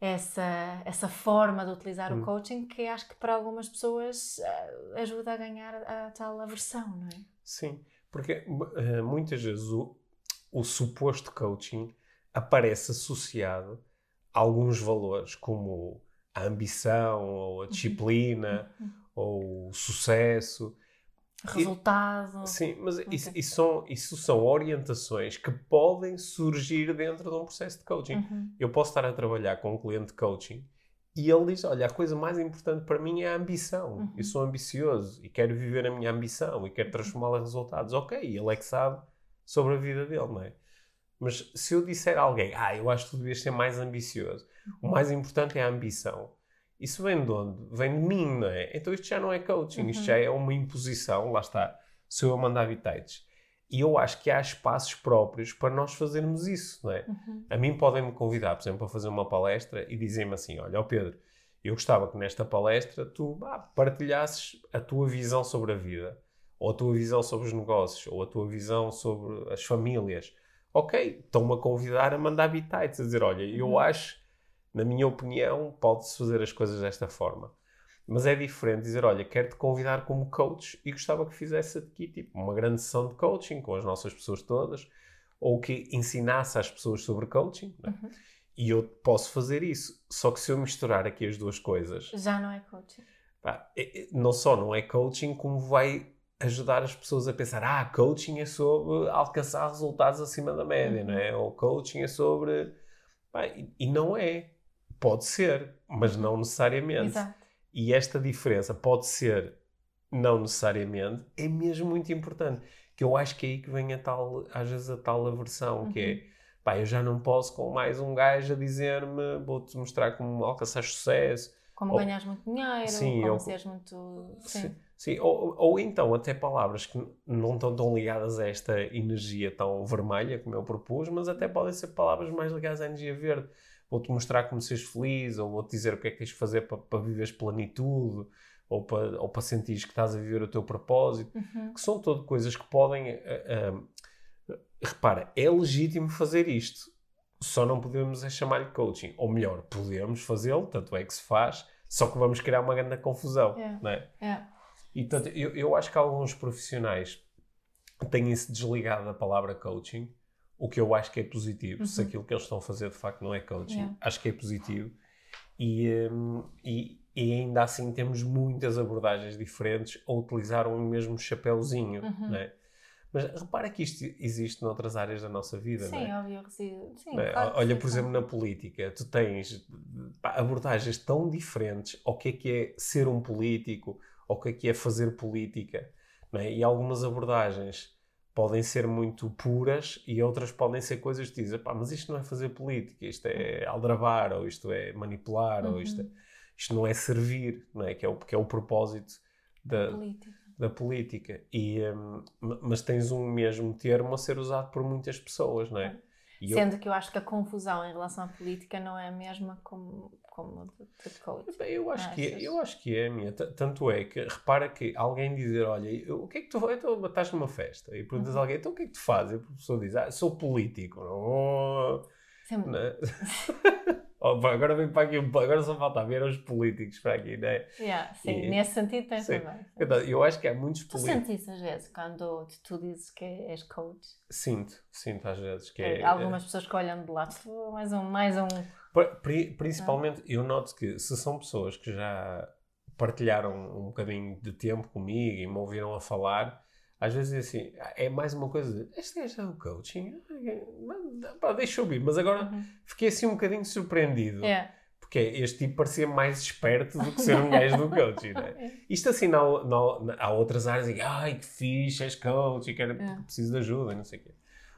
S2: essa, essa forma de utilizar
S1: Hum.
S2: o coaching que acho que para algumas pessoas eh, ajuda a ganhar a, a tal aversão, não é?
S1: Sim, porque eh, muitas vezes o, o suposto coaching aparece associado a alguns valores, como a ambição, ou a disciplina, ou o sucesso.
S2: Resultado.
S1: Sim, mas isso,
S2: Ok.
S1: isso são, isso são orientações que podem surgir dentro de um processo de coaching.
S2: Uhum.
S1: Eu posso estar a trabalhar com um cliente de coaching e ele diz: Olha, a coisa mais importante para mim é a ambição.
S2: Uhum.
S1: Eu sou ambicioso e quero viver a minha ambição e quero transformá-la em resultados. Ok, ele é que sabe sobre a vida dele, não é? Mas se eu disser a alguém: Ah, eu acho que tu devias ser mais ambicioso, o mais importante é a ambição. Isso vem de onde? Vem de mim, não é? Então isto já não é coaching, isto
S2: Uhum.
S1: já é uma imposição, lá está, sou eu a mandar habitats. E eu acho que há espaços próprios para nós fazermos isso, não é?
S2: Uhum.
S1: A mim podem-me convidar, por exemplo, para fazer uma palestra e dizem-me assim: Olha, ó Pedro, eu gostava que nesta palestra tu bah, partilhasses a tua visão sobre a vida, ou a tua visão sobre os negócios, ou a tua visão sobre as famílias. Ok, estão-me a convidar a mandar bitites, a dizer: Olha, eu
S2: Uhum.
S1: acho, na minha opinião, pode-se fazer as coisas desta forma. Mas é diferente dizer: Olha, quero-te convidar como coach e gostava que fizesse aqui tipo, uma grande sessão de coaching com as nossas pessoas todas, ou que ensinasse às pessoas sobre coaching. é?
S2: Uhum.
S1: E eu posso fazer isso. Só que se eu misturar aqui as duas coisas,
S2: Já não é coaching.
S1: pá, é- é- não só não é coaching, como vai ajudar as pessoas a pensar: ah, coaching é sobre alcançar resultados acima da média,
S2: Uhum.
S1: não é? Ou coaching é sobre. Pá, e, e não é. Pode ser, mas não necessariamente.
S2: Exato.
S1: E esta diferença pode ser, não necessariamente, é mesmo muito importante. Que eu acho que é aí que vem a tal, às vezes a tal aversão, que é, pá, eu já não posso com mais um gajo a dizer-me, vou-te mostrar como alcançar sucesso.
S2: Como
S1: Ou-
S2: ganhas muito dinheiro,
S1: Sim,
S2: como
S1: ou-
S2: seres muito. Sim.
S1: Sim, sim. Ou, ou então até palavras que não estão tão ligadas a esta energia tão vermelha como eu propus, mas até podem ser palavras mais ligadas à energia verde. Vou-te mostrar como seres feliz, ou vou-te dizer o que é que tens de fazer para, para viveres plenitude, ou para, ou para sentires que estás a viver o teu propósito,
S2: Uhum.
S1: que são tudo coisas que podem. ah, ah, repara, é legítimo fazer isto, só não podemos é chamar-lhe coaching. Ou melhor, podemos fazê-lo, tanto é que se faz, só que vamos criar uma grande confusão,
S2: É.
S1: não é?
S2: É.
S1: E portanto, eu, eu acho que alguns profissionais têm-se desligado da palavra coaching, o que eu acho que é positivo. Se
S2: Uhum.
S1: aquilo que eles estão a fazer de facto não é coaching,
S2: Yeah.
S1: acho que é positivo. E, hum, e, e ainda assim temos muitas abordagens diferentes a utilizar um mesmo chapéuzinho,
S2: Uhum.
S1: não é? Mas repara que isto existe noutras áreas da nossa vida, não é?
S2: Sim, óbvio. Sim,
S1: é?
S2: claro
S1: Olha,
S2: sim,
S1: por exemplo, na política, tu tens abordagens tão diferentes ao que é que é ser um político, ao que é que é fazer política, não é? E algumas abordagens podem ser muito puras e outras podem ser coisas que dizem, pá, mas isto não é fazer política, isto é aldrabar, ou isto é manipular, ou isto, é-
S2: Uhum.
S1: isto não é servir, não é? Que é o, que é o propósito da,
S2: Política.
S1: da política. E, ma- mas tens um mesmo termo a ser usado por muitas pessoas, não é? E eu-
S2: Sendo que eu acho que a confusão em relação à política não é a mesma como, como de, de coach.
S1: Bem, Eu acho, que é,
S2: Achas?
S1: eu acho que é, minha. T- Tanto é que, repara que alguém dizer, olha, eu- o que é que tu fazes? Então, estás numa festa e perguntas a
S2: Uhum.
S1: alguém, então o que é que tu fazes? E a pessoa diz, ah, sou político. Oh,
S2: Sempre-
S1: né? Oh, agora vem para aqui, agora só falta ver os políticos para aqui, né?
S2: Yeah, sim,
S1: E-
S2: nesse sentido tem
S1: Sim.
S2: também.
S1: Então, Eu acho que há muitos
S2: Tu
S1: políticos.
S2: sentes isso às vezes quando tu dizes que és coach?
S1: Sinto, sinto às vezes que
S2: É,
S1: é.
S2: Algumas pessoas que olham de lado, "Oh, mais um, mais um.
S1: Pri- pri- Principalmente, eu noto que se são pessoas que já partilharam um bocadinho de tempo comigo e me ouviram a falar, às vezes é assim, é mais uma coisa de, este gajo é o coaching? Pá, deixa eu ouvir, mas agora
S2: Uhum.
S1: fiquei assim um bocadinho surpreendido.
S2: É,
S1: Porque este tipo parecia mais esperto do que ser um gajo do coaching, né? Isto assim, não, não, há outras áreas e ai que fixe, és coach e quero,
S2: É.
S1: preciso de ajuda e não sei o quê.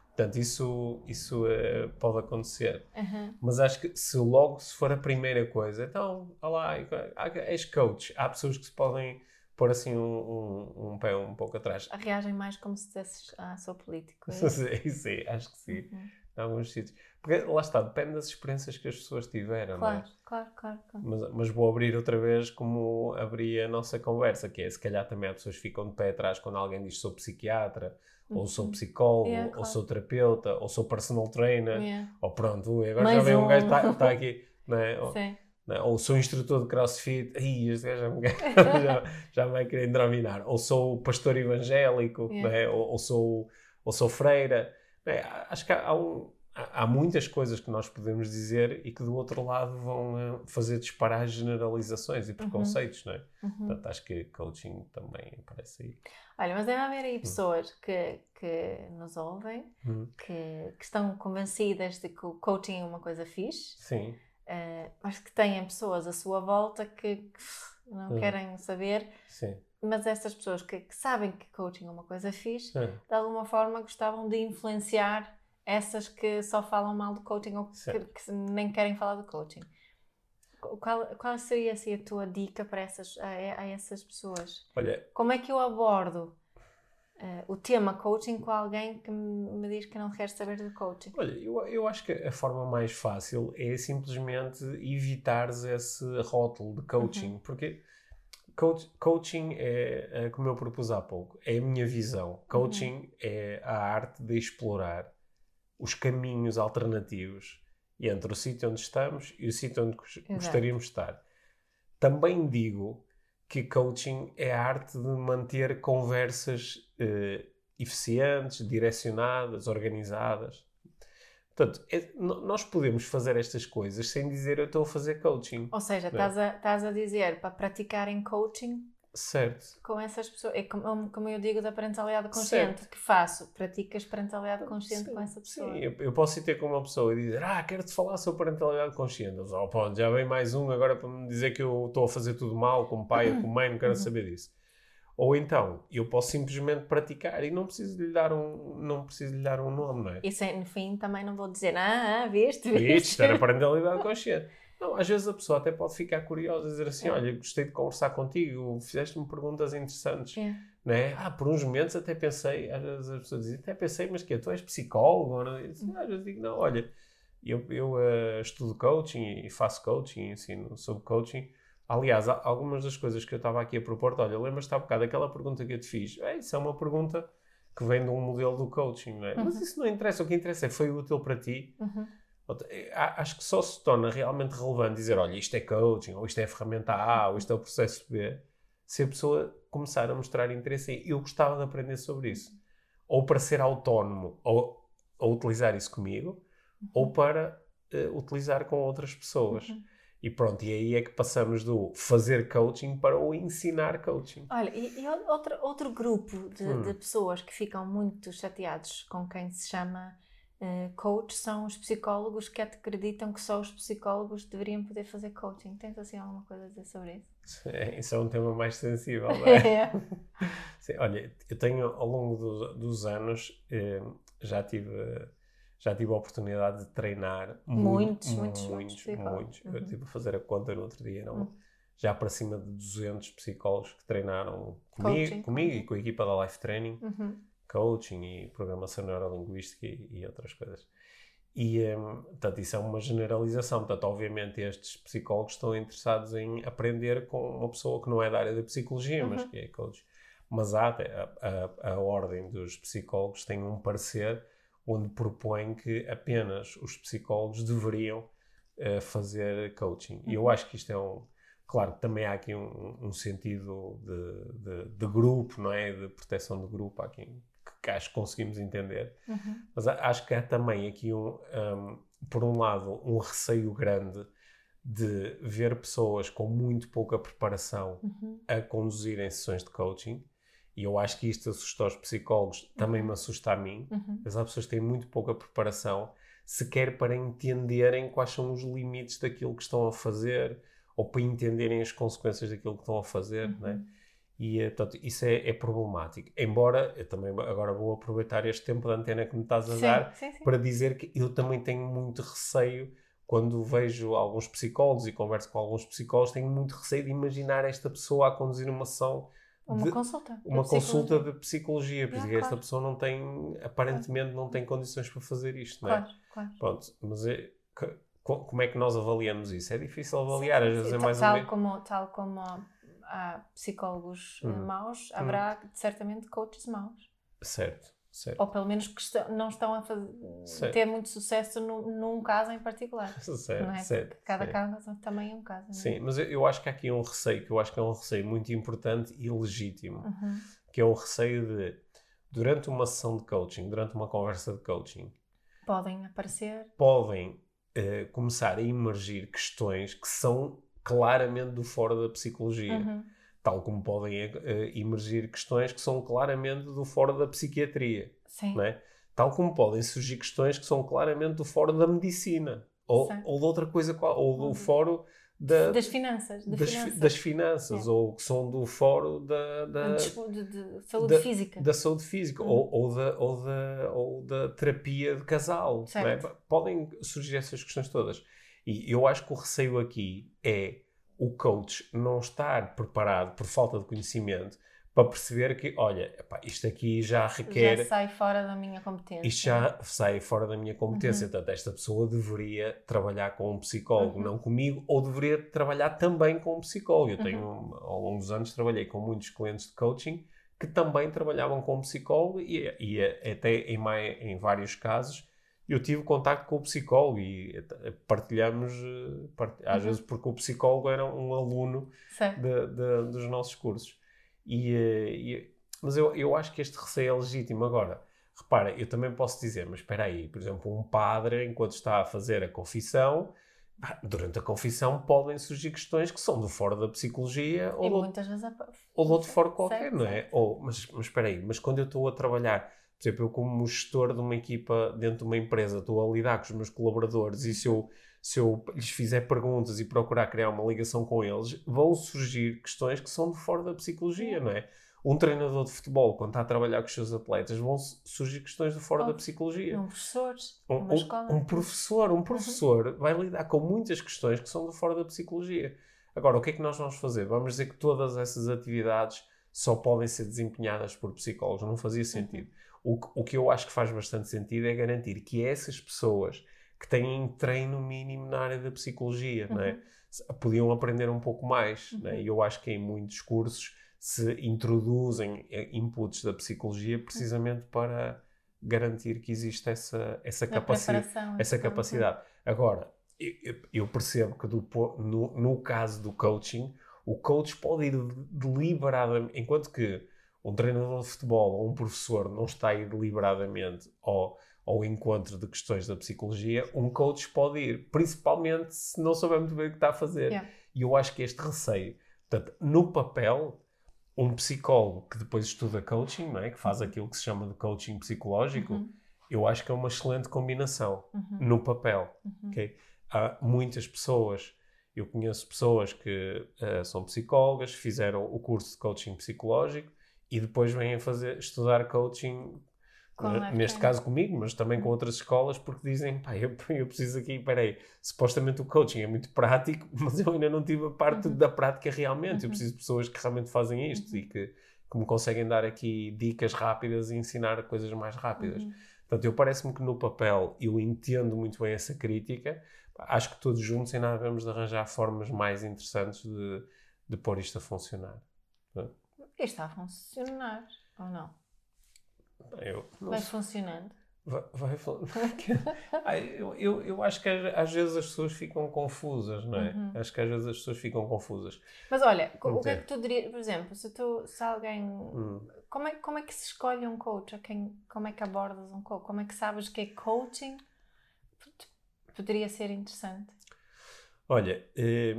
S1: Portanto, isso, isso eh, pode acontecer.
S2: Aham.
S1: Mas acho que se logo se for a primeira coisa, então, olá, ah, és coach. Há pessoas que se podem pôr assim um, um, um pé um pouco atrás.
S2: Reagem mais como se dissesses, ah, sou político. é
S1: sim, sim, acho que sim.
S2: Uhum.
S1: Em alguns sítios. Porque lá está, depende das experiências que as pessoas tiveram, não é?
S2: Claro, claro, claro. claro.
S1: Mas, mas vou abrir outra vez como abri a nossa conversa, que é se calhar também há pessoas que ficam de pé atrás quando alguém diz sou psiquiatra, ou sou
S2: Uhum.
S1: psicólogo,
S2: Yeah,
S1: ou
S2: claro.
S1: sou terapeuta, ou sou personal trainer,
S2: Yeah.
S1: ou pronto, agora
S2: Mais
S1: já vem um,
S2: um.
S1: gajo que está aqui, não é? Ou,
S2: Sim.
S1: É? ou sou instrutor de crossfit, Ih, este gajo já já, já me vai querer dominar, ou sou pastor evangélico, é? ou, ou sou, ou sou freira. é? Acho que há, há um- há- muitas coisas que nós podemos dizer e que do outro lado vão eh, fazer disparar generalizações e preconceitos, não é?
S2: Uhum.
S1: Portanto, acho que coaching também aparece aí.
S2: Olha, mas deve haver
S1: Hum.
S2: aí pessoas que, que nos ouvem,
S1: Hum,
S2: que, que estão convencidas de que o coaching é uma coisa fixe,
S1: Sim,
S2: eh, mas que têm pessoas à sua volta que, que não
S1: Hum.
S2: querem saber,
S1: sim.
S2: mas essas pessoas que, que sabem que coaching é uma coisa fixe, de alguma forma gostavam de influenciar essas que só falam mal do coaching ou que, que nem querem falar do coaching. Qual, qual seria assim, a tua dica para essas, a, a essas pessoas?
S1: Olha,
S2: Como é que eu abordo eh, o tema coaching com alguém que me diz que não quer saber de coaching?
S1: Olha, eu, eu acho que a forma mais fácil é simplesmente evitares esse rótulo de coaching, porque coach- coaching é, como eu propus há pouco, é a minha visão. Coaching é a arte de explorar os caminhos alternativos entre o sítio onde estamos e o sítio onde gos- gostaríamos de estar. Também digo que coaching é a arte de manter conversas eh, eficientes, direcionadas, organizadas. Portanto, é- nós podemos fazer estas coisas sem dizer eu estou a fazer coaching.
S2: Ou seja,
S1: É.
S2: estás a, estás a dizer para praticarem coaching
S1: Certo.
S2: com essas pessoas. É como, como eu digo da parentalidade consciente,
S1: Certo.
S2: que faço? Praticas parentalidade consciente
S1: Sim,
S2: com essa pessoa.
S1: Sim, eu, eu posso ir ter com uma pessoa e dizer Ah, quero-te falar sobre parentalidade consciente. Oh, pronto, já vem mais um agora para me dizer que eu estou a fazer tudo mal, como pai ou como mãe, não quero
S2: Uhum.
S1: saber disso. Ou então, eu posso simplesmente praticar e não preciso lhe dar um, não preciso lhe dar um nome, não é?
S2: E sem, no fim também não vou dizer, ah, ah, viste,
S1: Isto
S2: viste.
S1: era parentalidade consciente. Não, às vezes a pessoa até pode ficar curiosa e dizer assim:
S2: É.
S1: Olha, gostei de conversar contigo, fizeste-me perguntas interessantes.
S2: É.
S1: Não é? Ah, por uns momentos até pensei, às vezes as pessoas dizem, até pensei, mas que Tu és psicólogo? Não? Eu disse, às vezes digo, não, olha, eu, eu eh, estudo coaching e faço coaching, ensino sobre coaching. Aliás, algumas das coisas que eu estava aqui a propor, olha, lembras-te há bocado daquela pergunta que eu te fiz? É, isso é uma pergunta que vem de um modelo do coaching, não é? Mas
S2: Uhum.
S1: isso não interessa, o que interessa é foi útil para ti.
S2: Uhum.
S1: Eh, Acho que só se torna realmente relevante dizer, olha, isto é coaching, ou isto é a ferramenta A, ou isto é o processo B, se a pessoa começar a mostrar interesse em eu gostava de aprender sobre isso. Ou para ser autónomo, ou, ou utilizar isso comigo, ou para eh, utilizar com outras pessoas.
S2: Uhum.
S1: E pronto, e aí é que passamos do fazer coaching para o ensinar coaching.
S2: Olha, e, e outro, outro grupo de,
S1: Hum.
S2: de pessoas que ficam muito chateados com quem se chama eh, coach são os psicólogos que acreditam que só os psicólogos deveriam poder fazer coaching. Tens assim alguma coisa a dizer sobre isso?
S1: É, Isso é um tema mais sensível, não é?
S2: É.
S1: Sim, olha, eu tenho ao longo dos, dos anos eh, já tive já tive a oportunidade de treinar
S2: Muitos,
S1: muito,
S2: muitos,
S1: muitos,
S2: muitos.
S1: Eu
S2: Uhum.
S1: estive a fazer a conta no outro dia, não,
S2: Uhum.
S1: já para cima de 200 psicólogos que treinaram comigo, comigo e com a equipa da Life Training,
S2: Uhum.
S1: coaching e programação neurolinguística e, outras coisas. E, eh, portanto, isso é uma generalização. Portanto, obviamente, estes psicólogos estão interessados em aprender com uma pessoa que não é da área da psicologia, mas que é coach. Mas há até a, a, a ordem dos psicólogos tem um parecer onde propõe que apenas os psicólogos deveriam eh, fazer coaching. E eu
S2: Uhum.
S1: acho que isto é um. Claro, também há aqui um, um sentido de, de, de grupo, não é? De proteção de grupo, há aqui, que, acho que conseguimos entender.
S2: Uhum.
S1: Mas acho que há também aqui, um, um, por um lado, um receio grande de ver pessoas com muito pouca preparação
S2: Uhum.
S1: a conduzirem sessões de coaching. E eu acho que isto assusta os psicólogos, também me assusta a mim.
S2: Uhum.
S1: Mas há pessoas que têm muito pouca preparação, sequer para entenderem quais são os limites daquilo que estão a fazer ou para entenderem as consequências daquilo que estão a fazer, uhum. né? E, eh, portanto, isso é, é, problemático. Embora, eu também agora vou aproveitar este tempo de antena que me estás a sim, dar sim, sim. para dizer que eu também tenho muito receio quando vejo alguns psicólogos e converso com alguns psicólogos, tenho muito receio de imaginar esta pessoa a conduzir uma sessão
S2: uma de, consulta.
S1: Uma de consulta de psicologia, porque yeah, esta claro. pessoa não tem, aparentemente não tem condições para fazer isto, não é?
S2: Claro, claro.
S1: Pronto, mas é, como é que nós avaliamos isso? É difícil avaliar, sim, às vezes é mais
S2: tal, um... como Tal como há psicólogos eh, hum. maus, haverá hum. certamente coaches maus.
S1: Certo, certo.
S2: Ou pelo menos que estão, não estão a fazer, ter muito sucesso no, num caso em particular.
S1: Certo,
S2: é?
S1: certo.
S2: cada
S1: certo.
S2: caso também é um caso.
S1: É? Sim, mas eu, eu, acho que há aqui um receio, que eu acho que é um receio muito importante e legítimo, uhum. que é o receio de, durante uma sessão de coaching, durante uma conversa de coaching,
S2: podem aparecer.
S1: Podem uh, começar a emergir questões que são claramente do fora da psicologia. Uhum. Tal como podem uh, emergir questões que são claramente do fora da psiquiatria.
S2: Sim.
S1: Né? Tal como podem surgir questões que são claramente do fora da medicina. Ou, ou de outra coisa, ou do uhum. foro
S2: da, das finanças.
S1: Das, finanças, das finanças é. ou que são do fórum da, da
S2: de, de, de saúde
S1: da,
S2: física.
S1: Da saúde física hum. ou, ou, da, ou, da, ou da terapia de casal. É? Podem surgir essas questões todas. E eu acho que o receio aqui é o coach não estar preparado por falta de conhecimento para perceber que, olha, epá, isto aqui já requer.
S2: Já sai fora da minha competência.
S1: Isto já sai fora da minha competência. Uhum. Portanto, esta pessoa deveria trabalhar com um psicólogo, uhum. não comigo, ou deveria trabalhar também com um psicólogo. Eu tenho, uhum. ao longo dos anos, trabalhei com muitos clientes de coaching que também trabalhavam com um psicólogo e, e até em, em vários casos eu tive contato com o psicólogo e partilhamos, eh, part... às uhum. vezes porque o psicólogo era um aluno de, de, dos nossos cursos. E, eh, e, mas eu, eu acho que este receio é legítimo. Agora, repara, eu também posso dizer, mas espera aí, por exemplo, um padre, enquanto está a fazer a confissão, durante a confissão podem surgir questões que são do fora da psicologia
S2: ou, de, vezes,
S1: ou de outro fora qualquer, certo, não é? Certo. Ou, mas, mas espera aí, mas quando eu estou a trabalhar, por exemplo, eu como gestor de uma equipa dentro de uma empresa, estou a lidar com os meus colaboradores e se eu se eu lhes fizer perguntas e procurar criar uma ligação com eles, vão surgir questões que são de fora da psicologia, não é? Um treinador de futebol, quando está a trabalhar com os seus atletas, vão surgir questões de fora oh, da psicologia.
S2: Um professor,
S1: um, uma escola. Um, professor, um professor uhum. vai lidar com muitas questões que são de fora da psicologia. Agora, o que é que nós vamos fazer? Vamos dizer que todas essas atividades só podem ser desempenhadas por psicólogos. Não fazia sentido. Uhum. O, o que eu acho que faz bastante sentido é garantir que essas pessoas que têm treino mínimo na área da psicologia, uhum. é? Uhum. Podiam aprender um pouco mais, uhum. é? E eu acho que em muitos cursos se introduzem eh, inputs da psicologia precisamente para garantir que existe essa, essa, capaci essa capacidade. Agora, eu, eu percebo que do, no, no caso do coaching, o coach pode ir deliberadamente, enquanto que um treinador de futebol ou um professor não está a ir deliberadamente ao ao encontro de questões da psicologia, um coach pode ir, principalmente se não souber muito bem o que está a fazer. Yeah. E eu acho que este receio, portanto, no papel, um psicólogo que depois estuda coaching, não é? que faz aquilo que se chama de coaching psicológico, uhum. eu acho que é uma excelente combinação uhum. no papel. Uhum. Okay? Há muitas pessoas, eu conheço pessoas que uh, são psicólogas, fizeram o curso de coaching psicológico e depois vêm a fazer, estudar coaching neste caso comigo, mas também com outras escolas, porque dizem, pá, eu, eu preciso aqui, peraí, supostamente o coaching é muito prático, mas eu ainda não tive a parte uhum. da prática realmente. Uhum. Eu preciso de pessoas que realmente fazem isto uhum. e que, que, me conseguem dar aqui dicas rápidas e ensinar coisas mais rápidas. Uhum. Portanto, eu parece-me que no papel eu entendo muito bem essa crítica. Acho que todos juntos ainda devemos de arranjar formas mais interessantes de, de pôr isto a funcionar.
S2: É? Está a funcionar, ou não?
S1: Eu,
S2: vai funcionando.
S1: Vai, vai eu, eu, eu acho que às vezes as pessoas ficam confusas, não é? Uhum. Acho que às vezes as pessoas ficam confusas.
S2: Mas olha, o que é que tu dirias, por exemplo, se, tu, se alguém. Hum. Como, é, como é que se escolhe um coach? Quem, como é que abordas um coach? Como é que sabes que é coaching? Poderia ser interessante.
S1: Olha, eh,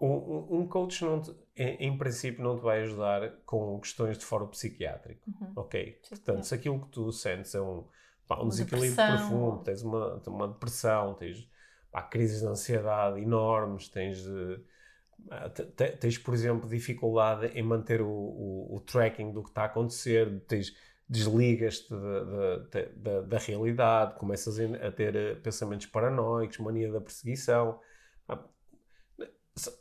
S1: um, um coach não te, em, em, princípio não te vai ajudar com questões de foro psiquiátrico, uhum. ok? Sim, Portanto, se aquilo que tu sentes é um pá, um desequilíbrio
S2: depressão.
S1: profundo, tens uma, uma depressão, tens pá, crises de ansiedade enormes, tens, eh, te- te- tens por exemplo, dificuldade em manter o, o, o tracking do que está a acontecer, tens, desligas-te da, da, da- da- da realidade, começas a ter eh, pensamentos paranoicos, mania da perseguição.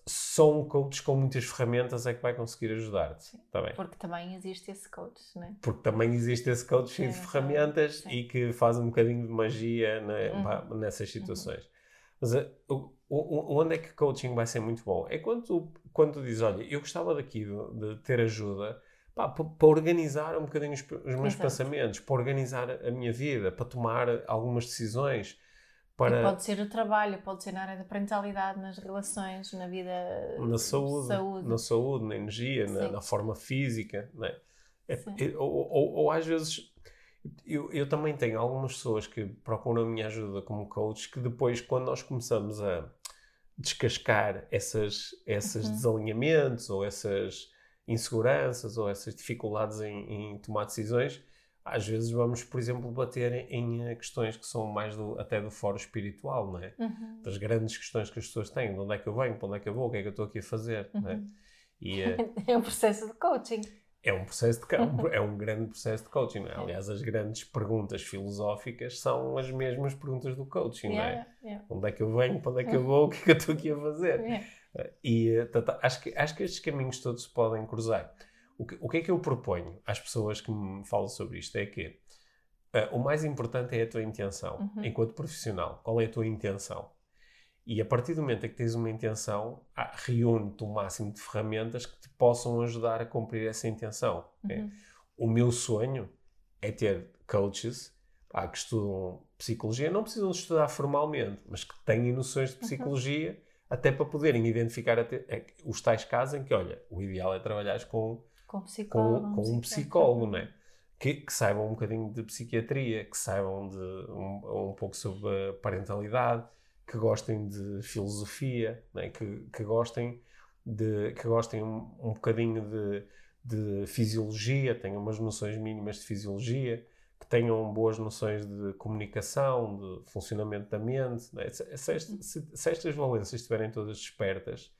S1: Só um coach com muitas ferramentas é que vai conseguir ajudar-te. Tá bem?
S2: Porque também existe esse coach, né?
S1: Porque também existe esse coach cheio de
S2: Sim, sim,
S1: ferramentas
S2: sim.
S1: e que faz um bocadinho de magia né,
S2: Uhum.
S1: nessas situações. Mas eh, o- o- onde é que coaching vai ser muito bom? É quando tu, quando tu dizes, olha, eu gostava daqui de, de ter ajuda pá, para organizar um bocadinho os, os meus
S2: Exato.
S1: pensamentos, para organizar a minha vida, para tomar algumas decisões, para
S2: pode ser o trabalho, pode ser na área da parentalidade, nas relações, na vida.
S1: na saúde,
S2: saúde.
S1: na saúde, na energia, na, na forma física, né? É-
S2: Sim.
S1: é- ou, ou- ou às vezes eu, eu também tenho algumas pessoas que procuram a minha ajuda como coach que depois quando nós começamos a descascar essas, esses
S2: Uhum.
S1: desalinhamentos ou essas inseguranças ou essas dificuldades em, em tomar decisões às vezes vamos, por exemplo, bater em, eh, questões que são mais do, até do foro espiritual, não é?
S2: Uhum.
S1: das grandes questões que as pessoas têm, de onde é que eu venho, para onde é que eu vou, o que é que eu estou aqui a fazer, não é?
S2: Uhum.
S1: E eh,
S2: É um processo de coaching.
S1: é um processo de ca- é um grande processo de coaching, não é? Aliás, as grandes perguntas filosóficas são as mesmas perguntas do coaching, não é?
S2: Yeah, yeah,
S1: Onde é que eu venho, para onde é que eu vou, o que é que eu estou aqui a fazer?
S2: yeah.
S1: E eh, tata- acho, que, acho que estes caminhos todos se podem cruzar. O que, o que é que eu proponho às pessoas que me falam sobre isto é que eh, o mais importante é a tua intenção,
S2: Uhum.
S1: enquanto profissional. Qual é a tua intenção? E a partir do momento em que tens uma intenção, ah, reúne-te o máximo de ferramentas que te possam ajudar a cumprir essa intenção. É,
S2: Uhum.
S1: O meu sonho é ter coaches que estudam psicologia, não precisam estudar formalmente, mas que tenham noções
S2: Uhum.
S1: de psicologia até para poderem identificar até, é, os tais casos em que, olha, o ideal é trabalhar com,
S2: Com
S1: com, com um psicólogo, não é? Que, que saibam um bocadinho de psiquiatria, que saibam de um, um pouco sobre a parentalidade, que gostem de filosofia, não é? que, que gostem de que gostem um, um bocadinho de, de fisiologia, tenham umas noções mínimas de fisiologia, que tenham boas noções de comunicação, de funcionamento da mente. não é? Se, se este- se- se estas valências estiverem todas despertas,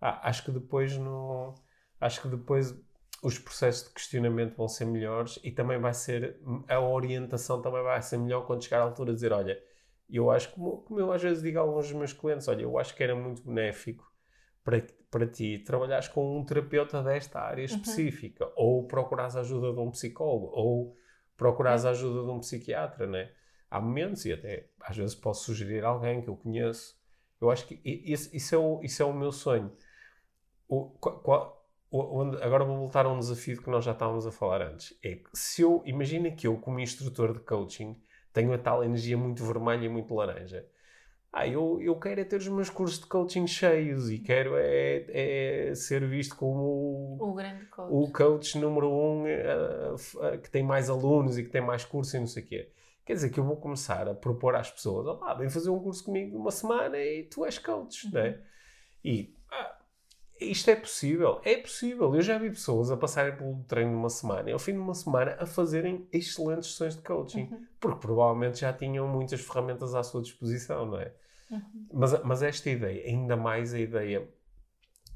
S1: ah, acho que depois não, acho que depois os processos de questionamento vão ser melhores e também vai ser a orientação também vai ser melhor quando chegar à altura de dizer olha eu acho como, como eu às vezes digo a alguns dos meus clientes olha eu acho que era muito benéfico para, para ti trabalhares com um terapeuta desta área específica ou procurares a ajuda de um psicólogo ou procurares a ajuda de um psiquiatra né? Há momentos e até às vezes posso sugerir alguém que eu conheço. Eu acho que isso, isso é, o, isso é o meu sonho. O, qual- onde- agora vou voltar a um desafio que nós já estávamos a falar antes. É que se eu, imagina que eu, como instrutor de coaching, tenho a tal energia muito vermelha e muito laranja. Ah, eu, eu quero é ter os meus cursos de coaching cheios e quero é, é ser visto como
S2: O grande coach.
S1: o coach número um eh, que tem mais alunos e que tem mais cursos e não sei o quê. Quer dizer que eu vou começar a propor às pessoas, opá, vem fazer um curso comigo de uma semana e tu és coach, não é? E ah, isto é possível, é possível. Eu já vi pessoas a passarem pelo treino de uma semana e ao fim de uma semana a fazerem excelentes sessões de coaching,
S2: Uhum.
S1: porque provavelmente já tinham muitas ferramentas à sua disposição, não é?
S2: Uhum.
S1: Mas, mas esta ideia, ainda mais a ideia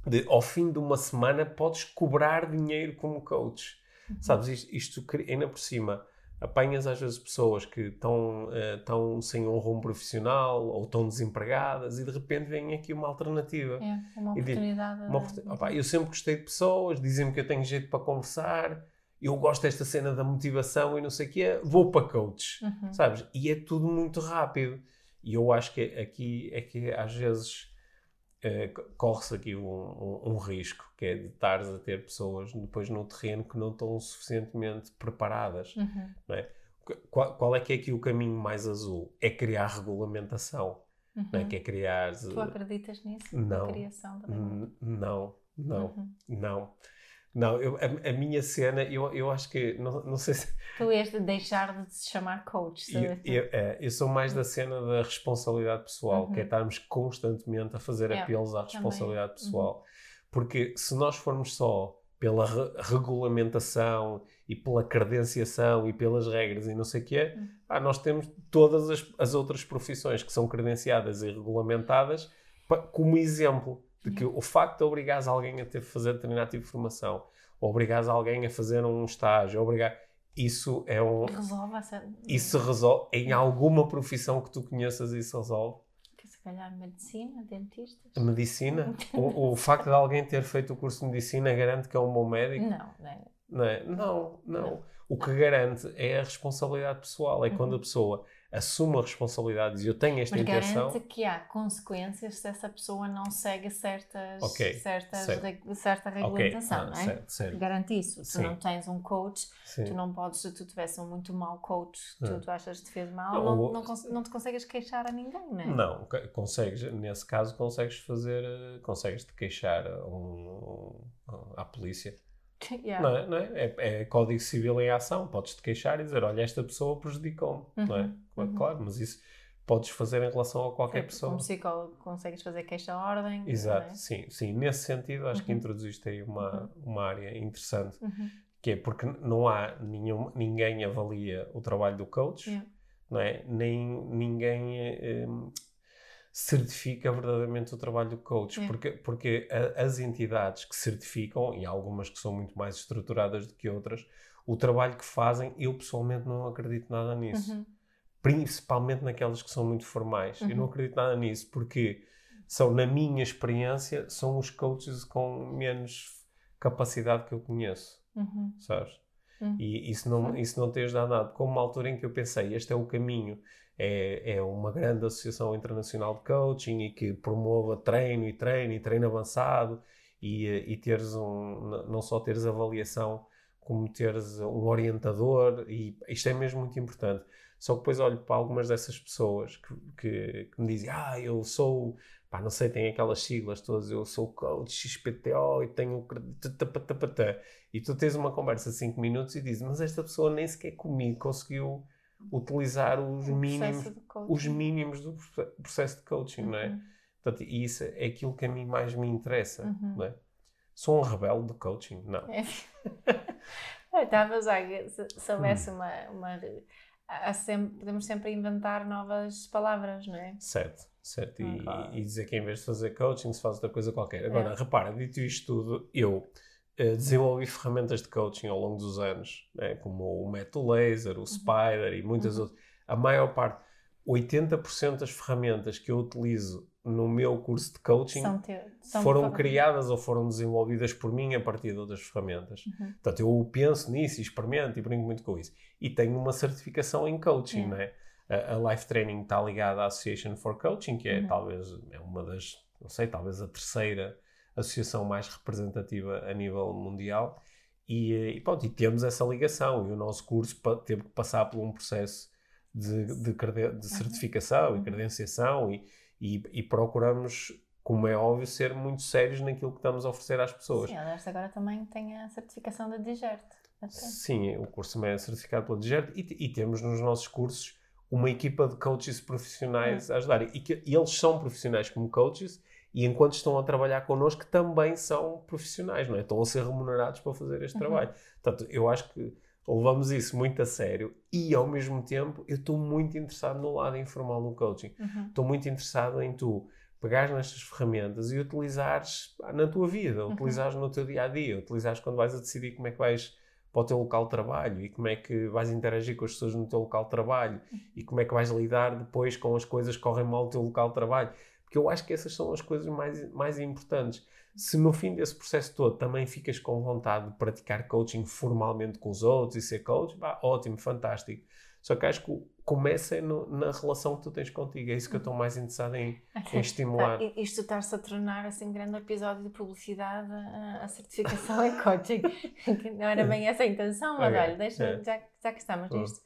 S1: de ao fim de uma semana podes cobrar dinheiro como coach. Sabes, isto, isto ainda por cima, apanhas às vezes pessoas que estão eh, estão sem um rumo profissional ou estão desempregadas e de repente vem aqui uma alternativa.
S2: É, uma oportunidade.
S1: Uma oportun- Opá, eu sempre gostei de pessoas, dizem-me que eu tenho jeito para conversar, eu gosto desta cena da motivação e não sei o quê, vou para coach
S2: Uhum.
S1: sabes? E é tudo muito rápido. E eu acho que aqui é que às vezes eh, co- corre-se aqui um, um- um risco, que é de estares a ter pessoas depois no terreno que não estão suficientemente preparadas.
S2: Uhum.
S1: é? Qu- Qual, qual é que é aqui o caminho mais azul? É criar regulamentação, é?
S2: Uhum.
S1: Que é criar...
S2: Tu acreditas nisso?
S1: Não.
S2: Na criação?
S1: N- Não, não,
S2: Uhum.
S1: não. Não, eu- a, a minha cena, eu, eu acho que, não, não sei se,
S2: Tu és de deixar de se chamar coach,
S1: Eu,
S2: sabe?
S1: eu, é, eu sou mais da cena da responsabilidade pessoal,
S2: Uhum.
S1: que é estarmos constantemente a fazer
S2: Yeah,
S1: apelos à
S2: também.
S1: responsabilidade
S2: Uhum.
S1: pessoal. Porque se nós formos só pela re regulamentação e pela credenciação e pelas regras e não sei o quê,
S2: Hum.
S1: ah, nós temos todas as, as outras profissões que são credenciadas e regulamentadas como exemplo de que o facto de obrigares alguém a ter que fazer determinado tipo de formação, obrigares alguém a fazer um estágio, obrigar, isso é um...
S2: Resolve essa.
S1: Isso resolve, em alguma profissão que tu conheças, isso resolve.
S2: Que se calhar medicina, dentistas.
S1: A medicina, o, o facto de alguém ter feito o curso de medicina garante que é um bom médico?
S2: Não, não é?
S1: Não, é? não, não. O que garante é a responsabilidade pessoal. É quando a pessoa assume a responsabilidade e eu tenho esta
S2: Mas
S1: intenção.
S2: garante que há consequências se essa pessoa não segue certas,
S1: Ok,
S2: certas
S1: certo.
S2: certa regulamentação,
S1: ah,
S2: não é?
S1: certo, certo.
S2: Garante isso. Se
S1: Sim.
S2: não tens um coach,
S1: Sim.
S2: tu não podes, se tu tivesse um muito mau coach, tu,
S1: Ah.
S2: tu achas que te fez mal,
S1: Não,
S2: não, não, não te consegues queixar a ninguém, não é?
S1: Não, co- consegues, nesse caso, consegues fazer, eh, consegues te queixar a um, à polícia.
S2: Yeah.
S1: Não é? Não é? É, é código civil em ação. Podes te queixar e dizer: Olha, esta pessoa prejudicou-me. Não é?
S2: Uhum,
S1: Claro,
S2: uhum.
S1: claro, mas isso podes fazer em relação a qualquer pessoa.
S2: Como psicólogo consegues fazer queixa à ordem.
S1: Exato,
S2: é?
S1: sim, sim. Nesse sentido, acho que
S2: Uhum.
S1: introduziste aí uma, uma área interessante,
S2: Uhum.
S1: que é porque não há nenhum, ninguém avalia o trabalho do coach,
S2: Yeah.
S1: não é? Nem ninguém eh, certifica verdadeiramente o trabalho do coach,
S2: Yeah.
S1: porque, porque a- as entidades que certificam, e há algumas que são muito mais estruturadas do que outras, o trabalho que fazem, eu pessoalmente não acredito nada nisso
S2: Uhum.
S1: principalmente naquelas que são muito formais. Eu não
S2: Uhum.
S1: acredito nada nisso, porque são, na minha experiência, são os coaches com menos capacidade que eu conheço,
S2: Uhum.
S1: sabes?
S2: Uhum.
S1: E isso não, isso não tem ajudado nada. Como uma altura em que eu pensei, este é o caminho, é, é uma grande associação internacional de coaching e que promova treino e treino e treino avançado e, eh, e teres um, não só teres avaliação, como teres um orientador e isto é mesmo muito importante. Só que depois olho para algumas dessas pessoas que, que, que me dizem, ah, eu sou, pá, não sei, tem aquelas siglas todas, eu sou coach XPTO e tenho... tatapatapatá." E tu tens uma conversa de 5 minutos e dizes, mas esta pessoa nem sequer comigo conseguiu utilizar os
S2: O
S1: mínimos, os mínimos do proce- processo de coaching, não é?
S2: Uhum.
S1: Portanto, isso é aquilo que a mim mais me interessa,
S2: Uhum.
S1: não é? Sou um rebelde de coaching? Não.
S2: É. Eu Estava a usar, se se
S1: Hum.
S2: houvesse uma. uma há sempre, podemos sempre inventar novas palavras, não é?
S1: Certo, certo. E, e dizer que em vez de fazer coaching se faz outra coisa qualquer. Agora,
S2: É.
S1: repara, dito isto tudo, eu desenvolvi ferramentas de coaching ao longo dos anos, né, como o método laser, o Spider e muitas
S2: Uhum.
S1: outras. A maior parte, 80% das ferramentas que eu utilizo no meu curso de coaching
S2: são
S1: foram
S2: for-
S1: criadas ou foram desenvolvidas por mim a partir de outras ferramentas.
S2: Uhum.
S1: Portanto, eu penso nisso e experimento e brinco muito com isso. E tenho uma certificação em coaching,
S2: É.
S1: não é? A, a Life Training está ligada à Association for Coaching, que é
S2: Uhum.
S1: talvez é uma das, não sei, talvez a terceira associação mais representativa a nível mundial. E, eh, e pronto, e temos essa ligação. E o nosso curso teve que passar por um processo de, de, de certificação e
S2: Uhum.
S1: credenciação e, e, e procuramos, como é óbvio, ser muito sérios naquilo que estamos a oferecer às pessoas.
S2: Sim, aliás, agora também tem a certificação da Digert. até.
S1: Sim, o curso também é certificado pela Digert e, e temos nos nossos cursos uma equipa de coaches profissionais a ajudar. E, que, e eles são profissionais como coaches e enquanto estão a trabalhar connosco também são profissionais, não é? Estão a ser remunerados para fazer este
S2: Uhum.
S1: trabalho. Portanto, eu acho que levamos isso muito a sério e ao mesmo tempo eu estou muito interessado no lado informal do coaching.
S2: Uhum.
S1: Estou muito interessado em tu pegares nestas ferramentas e utilizares na tua vida,
S2: Uhum.
S1: utilizares no teu dia a dia, utilizares quando vais a decidir como é que vais para o teu local de trabalho e como é que vais interagir com as pessoas no teu local de trabalho e como é que vais lidar depois com as coisas que correm mal no teu local de trabalho. Porque eu acho que essas são as coisas mais, mais importantes. Se no fim desse processo todo também ficas com vontade de praticar coaching formalmente com os outros e ser coach, pá, ótimo, fantástico. Só que acho que começa é no- na relação que tu tens contigo. É isso que eu estou mais interessado em, em estimular.
S2: I- isto está-se a tornar assim um grande episódio de publicidade a, a certificação em coaching. Que não era bem essa a intenção, mas
S1: Ok,
S2: olha, deixa,
S1: é.
S2: já, já que estamos
S1: Hum.
S2: nisto,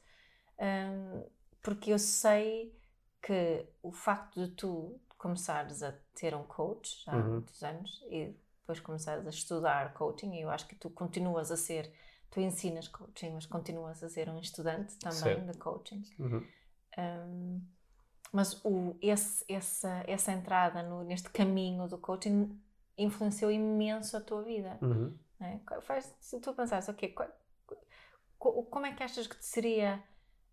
S2: hum, porque eu sei que o facto de tu começares a ter um coach há
S1: Uhum.
S2: muitos anos e depois começares a estudar coaching, e eu acho que tu continuas a ser, tu ensinas coaching, mas continuas a ser um estudante também
S1: Certo.
S2: de coaching.
S1: Uhum.
S2: Um, mas o, esse, essa, essa entrada no- neste caminho do coaching influenciou imenso a tua vida.
S1: Uhum.
S2: né? Faz, se tu pensares, ok, qual- co- como é que achas que seria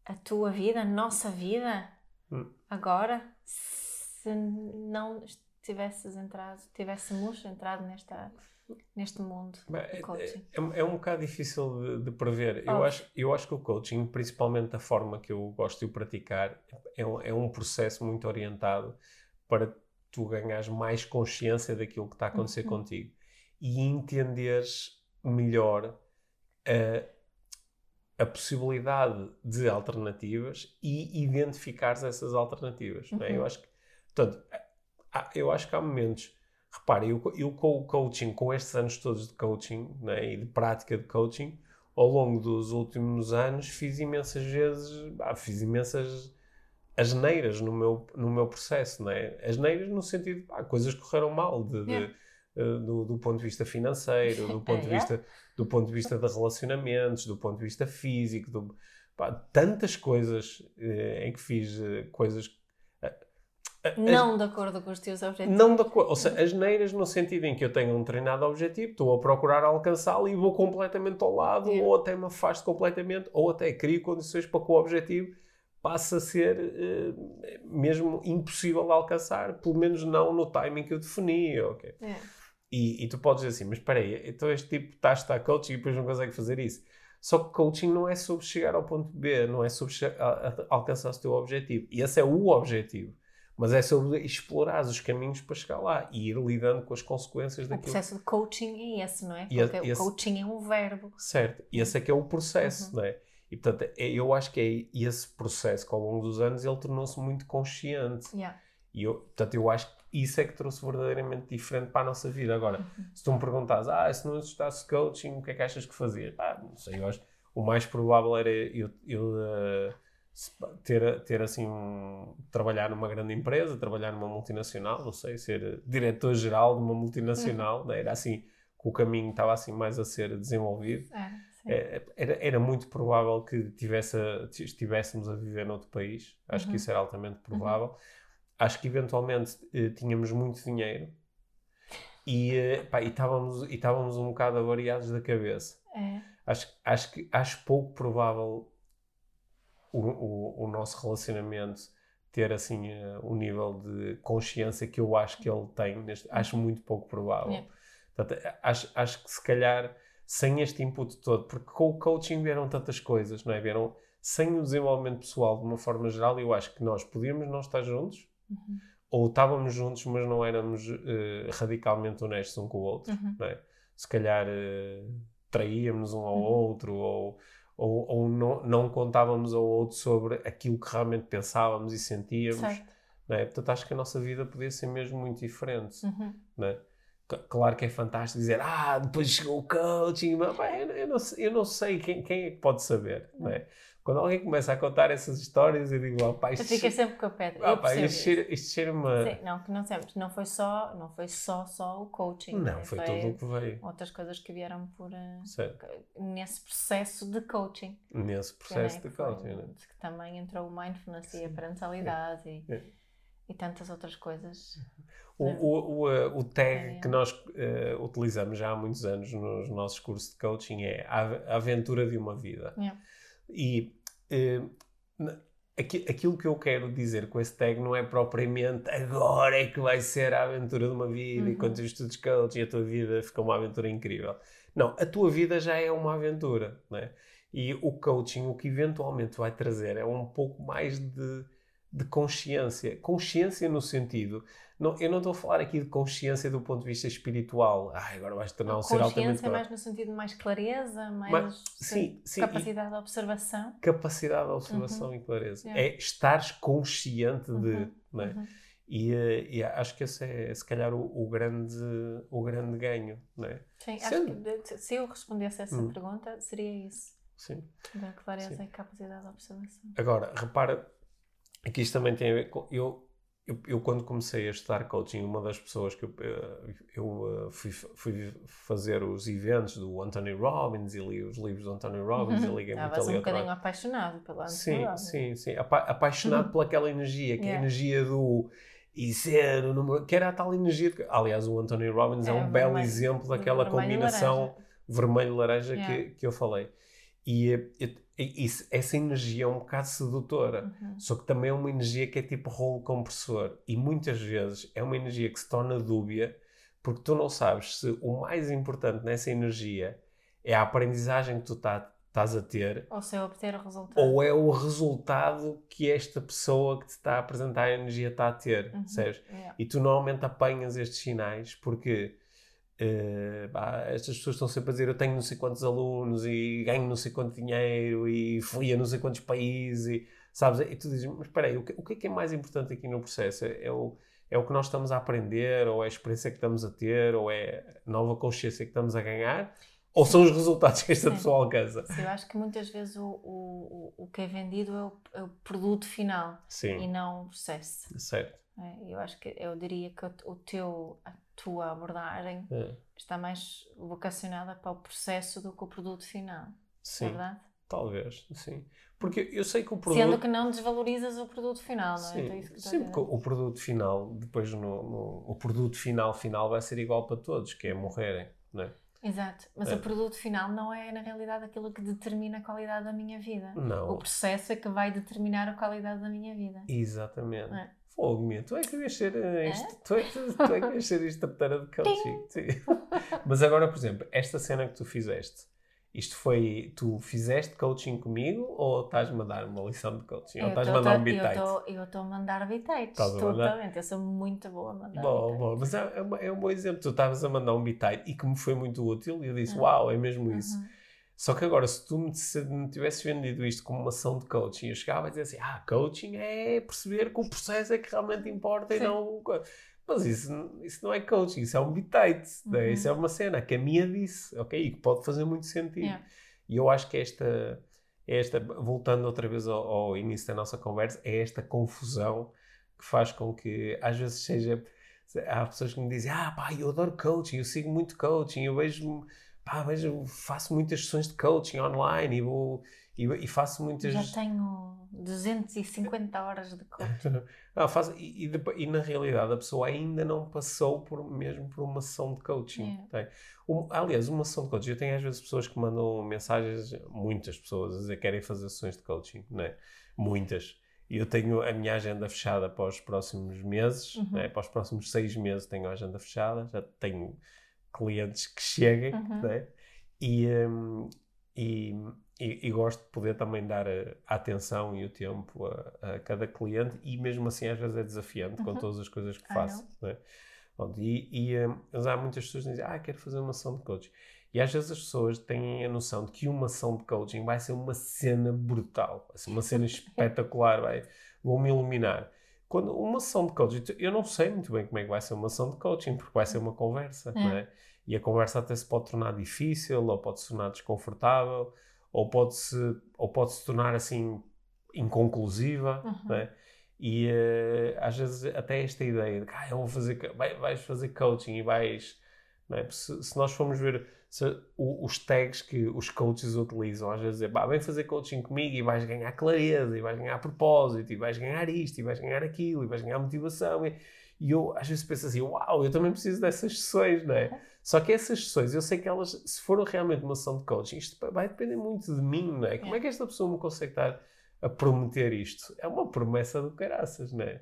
S2: a tua vida, a nossa vida,
S1: Hum.
S2: agora, se não tivesses entrado, tivéssemos entrado nesta, neste mundo
S1: Bem, É,
S2: coaching?
S1: é- é um bocado difícil de, de prever. Eu
S2: Óbvio.
S1: acho, eu acho que o coaching, principalmente da forma que eu gosto de o praticar, é um, é um processo muito orientado para tu ganhares mais consciência daquilo que está a acontecer
S2: Uhum.
S1: contigo e entenderes melhor a, a possibilidade de alternativas e identificares essas alternativas. não é?
S2: Uhum.
S1: Eu acho que, portanto, eu acho que há momentos. Repare, eu, eu com o coaching, com estes anos todos de coaching né, e de prática de coaching, ao longo dos últimos anos, fiz imensas vezes, ah, fiz imensas asneiras no meu, no meu processo, né? Asneiras no sentido, pá, coisas correram mal, de, de-
S2: Yeah.
S1: eh, do, do ponto de vista financeiro, do ponto de
S2: Yeah.
S1: vista, do ponto de vista de relacionamentos, do ponto de vista físico, do, pá, tantas coisas eh, em que fiz eh, coisas
S2: Não de acordo com os teus objetivos.
S1: não da co- ou seja, as neiras no sentido em que eu tenho um treinado objetivo, estou a procurar alcançá-lo e vou completamente ao lado,
S2: Yeah.
S1: ou até me afasto completamente, ou até crio condições para que o objetivo passe a ser eh, mesmo impossível de alcançar, pelo menos não no timing que eu defini. ok?
S2: É.
S1: E, e tu podes dizer assim, mas espera aí, então este tipo está a estar coaching e depois não consegue fazer isso. Só que coaching não é sobre chegar ao ponto B, não é sobre alcançar o teu objetivo. E esse é o objetivo. Mas é sobre explorar os caminhos para chegar lá e ir lidando com as consequências
S2: O
S1: daquilo.
S2: processo de coaching é esse, não é? Porque
S1: esse-
S2: coaching é um verbo.
S1: Certo. E esse é que é o processo,
S2: Uhum.
S1: não é? E portanto, é- eu acho que é esse processo que ao longo dos anos ele tornou-se muito consciente.
S2: Yeah.
S1: E eu, portanto, eu acho que isso é que trouxe verdadeiramente diferente para a nossa vida. Agora,
S2: Uhum.
S1: se tu me perguntas, ah, se não existasse coaching, o que é que achas que fazia? Pá, não sei, eu acho o mais provável era eu, eu se- ter, ter assim, um, trabalhar numa grande empresa, trabalhar numa multinacional, não sei, ser diretor-geral de uma multinacional, né? era assim que o caminho estava assim mais a ser desenvolvido.
S2: É.
S1: É, Era, era muito provável que tivesse, estivéssemos a viver noutro país. Acho que
S2: Uhum.
S1: isso era altamente provável. Acho que eventualmente eh, tínhamos muito dinheiro e, eh, pá, e, estávamos, e estávamos um bocado avariados da cabeça.
S2: É.
S1: Acho, acho, que, acho pouco provável o, o, o nosso relacionamento ter assim eh, o nível de consciência que eu acho que ele tem. Neste, acho muito pouco provável. Portanto, acho, acho que se calhar sem este input todo, porque com o coaching vieram tantas coisas, não é? Vieram sem o desenvolvimento pessoal de uma forma geral, eu acho que nós podíamos não estar juntos,
S2: Uhum.
S1: ou estávamos juntos, mas não éramos eh, radicalmente honestos um com o outro,
S2: Uhum.
S1: não é? Se calhar eh, traíamos um ao
S2: Uhum.
S1: outro, ou, ou, ou não, não contávamos ao outro sobre aquilo que realmente pensávamos e sentíamos,
S2: Certo.
S1: é? Portanto, acho que a nossa vida podia ser mesmo muito diferente.
S2: Uhum.
S1: É? Claro que é fantástico dizer, ah, depois chegou o coaching, mas, eu, eu não, sei- eu não sei quem, quem é que pode saber, não é? Quando alguém começa a contar essas histórias, eu digo, ah, pá, isto,
S2: ficas sempre com a pedra. Eu
S1: pá, isto, cheira, isto cheira-me a-
S2: Sim, não, que não sempre. Não foi só, não foi só, só o coaching.
S1: Não,
S2: né?
S1: foi tudo o que veio.
S2: outras coisas que vieram por
S1: Certo.
S2: nesse processo de coaching.
S1: Nesse
S2: que,
S1: processo
S2: né,
S1: de
S2: que foi-
S1: coaching, né?
S2: que também entrou o mindfulness e a parentalidade e,
S1: É.
S2: e tantas outras coisas.
S1: O,
S2: É.
S1: o, o, eh, o tag
S2: É.
S1: que nós eh, utilizamos já há muitos anos nos nossos cursos de coaching é a ave- a aventura de uma vida.
S2: Yeah.
S1: E aqui- aquilo que eu quero dizer com esse tag não é propriamente agora é que vai ser a aventura de uma vida e
S2: Uhum.
S1: quando tu estudas coaching a tua vida fica uma aventura incrível. Não, a tua vida já é uma aventura, né? E o coaching o que eventualmente vai trazer é um pouco mais de, de consciência. Consciência no sentido, não, eu não estou a falar aqui de consciência do ponto de vista espiritual. Ah, agora vais tornar um ser altamente
S2: Consciência mais no sentido de mais clareza, mais
S1: Mas- sim, sim,
S2: capacidade de observação.
S1: capacidade de observação e clareza.
S2: Uhum. Yeah.
S1: É estares consciente de.
S2: Uhum.
S1: não é?
S2: Uhum.
S1: E, eh, e acho que esse é, se calhar, o, o grande, o grande ganho. Não é?
S2: Sim,
S1: Sendo-
S2: acho que se eu respondesse a essa
S1: Hum.
S2: pergunta, seria isso.
S1: Sim.
S2: Da clareza
S1: Sim.
S2: e capacidade de observação.
S1: Agora, repara, aqui isto também tem a ver com. Eu, eu, eu quando comecei a estudar coaching, uma das pessoas que eu, eh, eu eh, fui, fui fazer os eventos do Anthony Robbins e li os livros do Anthony Robbins e liguei muito ali
S2: um bocadinho apaixonado pelo Anthony
S1: Sim,
S2: Robbins.
S1: sim, sim. Apa apaixonado pelaquela energia, que é a
S2: Yeah.
S1: energia do e ser o número, que era a tal energia de... Aliás, o Anthony Robbins é,
S2: É,
S1: um belo
S2: vermelho-
S1: exemplo daquela
S2: vermelho
S1: combinação
S2: laranja.
S1: vermelho-laranja
S2: Yeah.
S1: que, que eu falei. E, eh, isso- essa energia é um bocado sedutora.
S2: Uhum.
S1: Só que também é uma energia que é tipo rolo compressor. E muitas vezes é uma energia que se torna dúbia porque tu não sabes se o mais importante nessa energia é a aprendizagem que tu tá- estás a ter
S2: Ou se eu obter o resultado.
S1: ou é o resultado que esta pessoa que te está a apresentar a energia está a ter,
S2: Uhum. Yeah.
S1: E tu normalmente apanhas estes sinais porque pá, estas pessoas estão sempre a dizer eu tenho não sei quantos alunos e ganho não sei quanto dinheiro e fui a não sei quantos países e, sabes? E tu dizes, mas espera aí, o que, o que é que é mais importante aqui no processo? É, é o, é o que nós estamos a aprender ou é a experiência que estamos a ter ou é a nova consciência que estamos a ganhar ou são os resultados que esta
S2: Sim.
S1: pessoa alcança?
S2: Sim, eu acho que muitas vezes o, o, o que é vendido é o, é o produto final e
S1: Sim,
S2: não o processo.
S1: certo.
S2: É, Eu acho que eu diria que o, o teu, a abordagem
S1: É,
S2: está mais vocacionada para o processo do que o produto final. É
S1: Sim,
S2: verdade?
S1: talvez, sim. Porque eu sei que o produto...
S2: Sendo que não desvalorizas o produto final, não é?
S1: Sim,
S2: Então, isso que
S1: sim, porque o produto final, depois no, no- o produto final final vai ser igual para todos, que é morrerem, não é?
S2: Exato, mas
S1: É.
S2: o produto final não é na realidade aquilo que determina a qualidade da minha vida. O
S1: Não,
S2: processo é que vai determinar a qualidade da minha vida.
S1: exatamente.
S2: É.
S1: Fogo, minha, tu é que devias ser eh, isto, tu é que, tu é que devias ser instrutora de coaching. Mas agora, por exemplo, esta cena que tu fizeste, isto foi, tu fizeste coaching comigo ou estás-me a dar uma lição de coaching? ou
S2: Eu
S1: estás-me
S2: tô-
S1: a dar um bitite?
S2: Eu estou a mandar bitites,
S1: mandar?
S2: totalmente. Eu sou muito boa a mandar
S1: Bom, bom, mas é, é é um bom exemplo. Tu estavas a mandar um bitite e que me foi muito útil e eu disse,
S2: Uhum.
S1: uau, é mesmo isso.
S2: Uhum.
S1: Só que agora, se tu me, se me tivesses vendido isto como uma ação de coaching, eu chegava a dizer assim: ah, coaching é perceber que o processo é que realmente importa e
S2: Sim.
S1: não. o co-". Mas isso, isso não é coaching, isso é um bitite, né?
S2: Uhum.
S1: isso é uma cena que a minha disse, ok? E que pode fazer muito sentido.
S2: Yeah.
S1: E eu acho que esta, esta, voltando outra vez ao, ao início da nossa conversa, é esta confusão que faz com que às vezes seja. Há pessoas que me dizem: Ah, pá, eu adoro coaching, eu sigo muito coaching, eu vejo, pá, vejo, faço muitas sessões de coaching online e, vou, e, e faço muitas.
S2: Já tenho 250 horas de coaching.
S1: Ah, faz, e, e, e na realidade a pessoa ainda não passou por, mesmo por uma sessão de coaching. Tem. Um- aliás, uma sessão de coaching, eu tenho às vezes pessoas que mandam mensagens, muitas pessoas, a dizer que querem fazer sessões de coaching, né? muitas. E eu tenho a minha agenda fechada para os próximos meses,
S2: Uhum.
S1: né? para os próximos seis meses tenho a agenda fechada, já tenho clientes que cheguem,
S2: Uhum.
S1: né? e, hum, e, e, e gosto de poder também dar a, a atenção e o tempo a, a cada cliente e mesmo assim às vezes é desafiante com
S2: Uhum.
S1: todas as coisas que
S2: I
S1: faço. né? Pronto, e, e mas há muitas pessoas que dizem, ah, quero fazer uma ação de coaching. E às vezes as pessoas têm a noção de que uma ação de coaching vai ser uma cena brutal, vai ser uma cena espetacular, vai, vou-me iluminar. Quando uma sessão de coaching, eu não sei muito bem como é que vai ser uma sessão de coaching, porque vai ser uma conversa,
S2: É.
S1: não é? E a conversa até se pode tornar difícil, ou pode se tornar desconfortável, ou pode-se ou pode -se tornar assim inconclusiva,
S2: Uhum.
S1: não é? E eh, às vezes até esta ideia de que ah, eu vou fazer, vai- vais fazer coaching e vais. é? se, se nós formos ver se, os tags que os coaches utilizam, às vezes é "Pá, vem fazer coaching comigo e vais ganhar clareza, e vais ganhar propósito, e vais ganhar isto, e vais ganhar aquilo, e vais ganhar motivação. E, e eu às vezes penso assim: uau, eu também preciso dessas sessões, não é? Só que essas sessões, eu sei que elas, se for realmente uma sessão de coaching, isto vai depender muito de mim, não é? Como é que esta pessoa me consegue estar a prometer isto? É uma promessa do caraças, não é?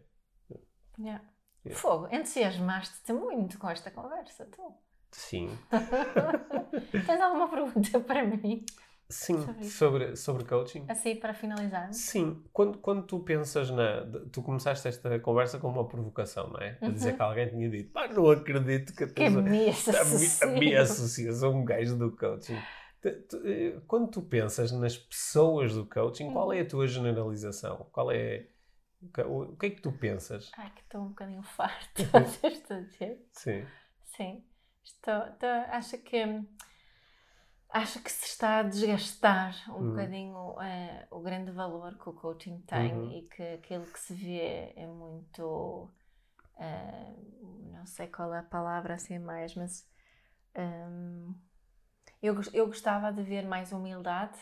S2: Yeah.
S1: Yeah.
S2: Fogo, entusiasmaste-te muito com esta conversa, tu.
S1: Sim.
S2: Tens alguma pergunta para mim?
S1: Sim,
S2: Sobre
S1: sobre, sobre coaching.
S2: Assim, para finalizar?
S1: Sim, quando, quando tu pensas na. Tu começaste esta conversa com uma provocação, não é? A dizer
S2: Uhum.
S1: que alguém tinha dito, pá, não acredito que a
S2: Que
S1: tua-
S2: me
S1: a, mi-
S2: associo.
S1: a me associas a um gajo do coaching. Eh, Quando tu pensas nas pessoas do coaching, qual é a tua generalização? Qual é. o que- é que tu pensas?
S2: Ai, que estou um bocadinho farta. Estou a dizer?
S1: Sim.
S2: Sim. Estou, estou, acho que acho que se está a desgastar um
S1: Uhum.
S2: bocadinho eh, o grande valor que o coaching tem
S1: Uhum.
S2: e que aquilo que se vê é muito eh, não sei qual é a palavra assim mais, mas hum, eu, gos- eu gostava de ver mais humildade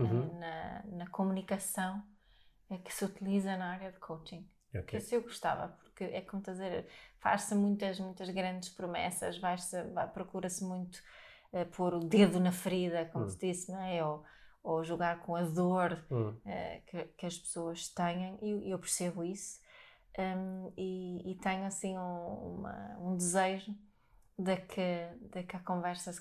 S2: eh,
S1: Uhum.
S2: na, na comunicação eh, que se utiliza na área de coaching.
S1: Ok.
S2: Isso eu gostava, porque é como estás a dizer, faz-se muitas, muitas grandes promessas, procura-se muito uh, pôr o dedo na ferida, como hum. se disse, não é? Ou, ou jogar com a dor hum. uh, que, que, as pessoas têm, e eu, percebo isso. Um, e, e, tenho assim um, uma, um desejo de que, de que a conversa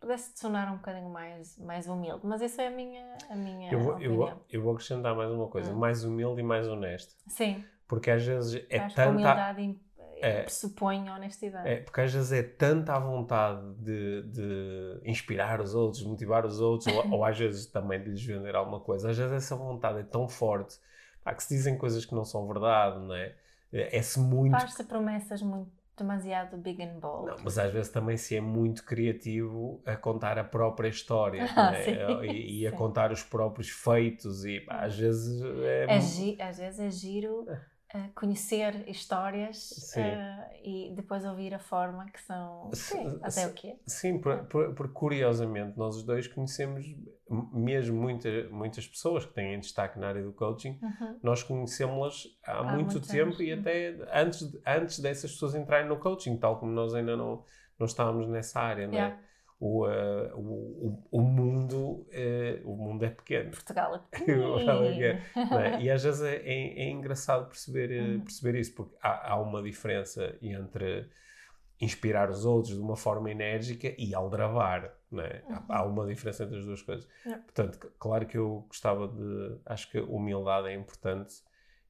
S2: pudesse sonar um bocadinho mais, mais humilde, mas essa é a minha, a minha
S1: eu vou,
S2: opinião.
S1: Eu vou, eu vou acrescentar mais uma coisa, hum. mais humilde e mais honesto.
S2: Sim.
S1: Porque às vezes é
S2: Acho
S1: tanta...
S2: humildade é, pressupõe honestidade.
S1: É, porque às vezes é tanta a vontade de, de inspirar os outros, motivar os outros, ou, ou, às vezes também de lhes vender alguma coisa. Às vezes essa vontade é tão forte pá, que se dizem coisas que não são verdade, não é? É-se muito.
S2: Faz-se promessas muito demasiado big and bold.
S1: Não, mas às vezes também se é muito criativo a contar a própria história ah, é? e, e, a contar os próprios feitos e pá, às vezes é,
S2: é às vezes é giro conhecer histórias uh, e depois ouvir a forma que são. Sim, até o quê?
S1: Sim, porque curiosamente nós os dois conhecemos mesmo muita, muitas pessoas que têm destaque na área do coaching, uhum. nós conhecemos-las há, há, muito tempo anos. e até antes, antes dessas pessoas entrarem no coaching, tal como nós ainda não, não estávamos nessa área, não é? O, uh, o, o, mundo, uh, o mundo é pequeno.
S2: Portugal é pequeno.
S1: é? E às vezes é, é, é engraçado perceber, eh, uhum. perceber isso, porque há, há, uma diferença entre inspirar os outros de uma forma enérgica e aldrabar, é? Uhum. Há, há, uma diferença entre as duas coisas. Portanto, claro que eu gostava de... Acho que humildade é importante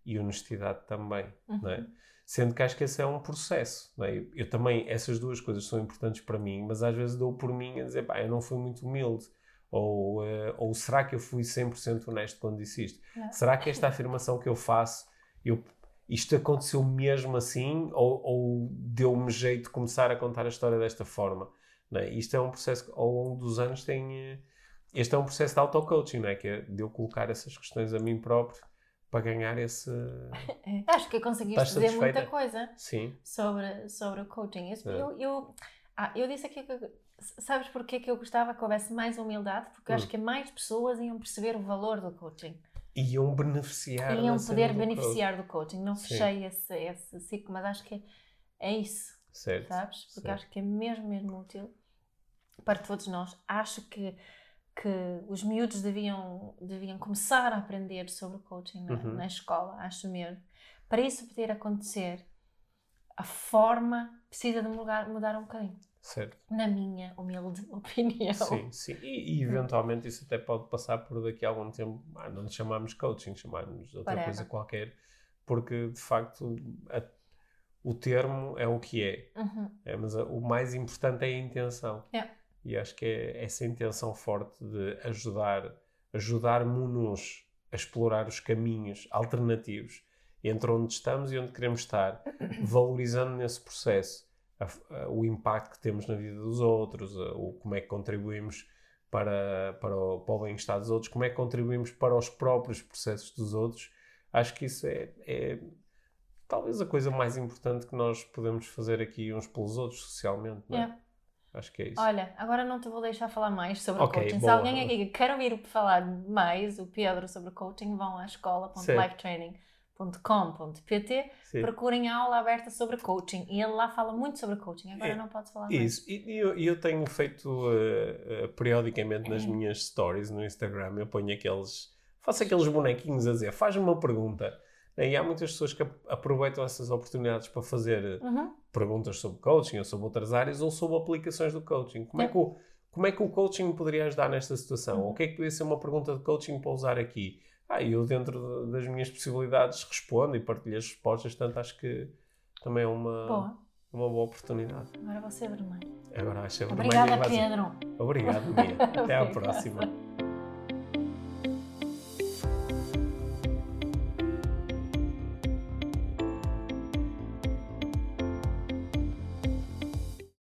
S1: e honestidade também, uhum. não é? Sendo que acho que esse é um processo. É? Eu, eu, também, essas duas coisas são importantes para mim, mas às vezes dou por mim a dizer, pá, eu não fui muito humilde. Ou, uh, ou será que eu fui 100% honesto quando disse isto? Não. Será que esta afirmação que eu faço, eu, isto aconteceu mesmo assim? Ou, ou deu-me jeito de começar a contar a história desta forma? É? Isto é um processo que ao longo dos anos tem. Uh, este é um processo de auto-coaching, não é? Que é de eu colocar essas questões a mim próprio para ganhar esse.
S2: É. Acho que conseguiste dizer muita coisa
S1: Sim.
S2: Sobre, sobre o coaching. Eu, é. eu, eu, ah, eu disse aqui que. Sabes porquê que eu gostava que houvesse mais humildade? Porque hum. acho que mais pessoas iam perceber o valor do coaching.
S1: Iam beneficiar.
S2: Iam poder do beneficiar coaching. do coaching. Não Sim. fechei esse, esse ciclo, mas acho que é, isso.
S1: Certo.
S2: Sabes? Porque
S1: certo.
S2: acho que é mesmo, mesmo útil para todos nós. Acho que que os miúdos deviam, deviam começar a aprender sobre coaching na, uhum. na escola, acho mesmo. Para isso poder acontecer, a forma precisa de mudar, mudar um bocadinho.
S1: Certo.
S2: Na minha humilde opinião.
S1: Sim, sim. E, e eventualmente isso até pode passar por daqui a algum tempo, ah, não nos chamamos coaching, chamamos outra coisa qualquer, porque de facto a, o termo é o que é. Uhum. é mas a, o mais importante é a intenção.
S2: Yeah.
S1: E acho que é essa intenção forte de ajudar, ajudar-nos a explorar os caminhos alternativos entre onde estamos e onde queremos estar, valorizando nesse processo a, a, o impacto que temos na vida dos outros, a, o, como é que contribuímos para, para, o, para o bem-estar dos outros, como é que contribuímos para os próprios processos dos outros. Acho que isso é, é talvez a coisa mais importante que nós podemos fazer aqui uns pelos outros socialmente. Não é? Yeah. Acho que é isso.
S2: Olha, agora não te vou deixar falar mais sobre okay, coaching. Boa. Se alguém aqui quer ouvir falar mais, o Pedro, sobre coaching, vão à escola.lifetraining.com.pt procurem a aula aberta sobre coaching e ele lá fala muito sobre coaching. Agora é, não podes falar mais.
S1: Isso, e eu, eu tenho feito uh, uh, periodicamente nas minhas stories no Instagram, eu ponho aqueles, faço aqueles bonequinhos a dizer, faz-me uma pergunta. E há muitas pessoas que aproveitam essas oportunidades para fazer uhum. perguntas sobre coaching ou sobre outras áreas ou sobre aplicações do coaching. Como é, é que, o, como é que o coaching poderia ajudar nesta situação? Uhum. O que é que poderia ser uma pergunta de coaching para usar aqui? Ah, eu dentro das minhas possibilidades respondo e partilho as respostas, portanto acho que também é uma, boa. uma boa oportunidade.
S2: Agora vou ser vermelho.
S1: Agora vai ser
S2: vermelho. Obrigada, Pedro.
S1: Obrigado, Mia. Até à próxima.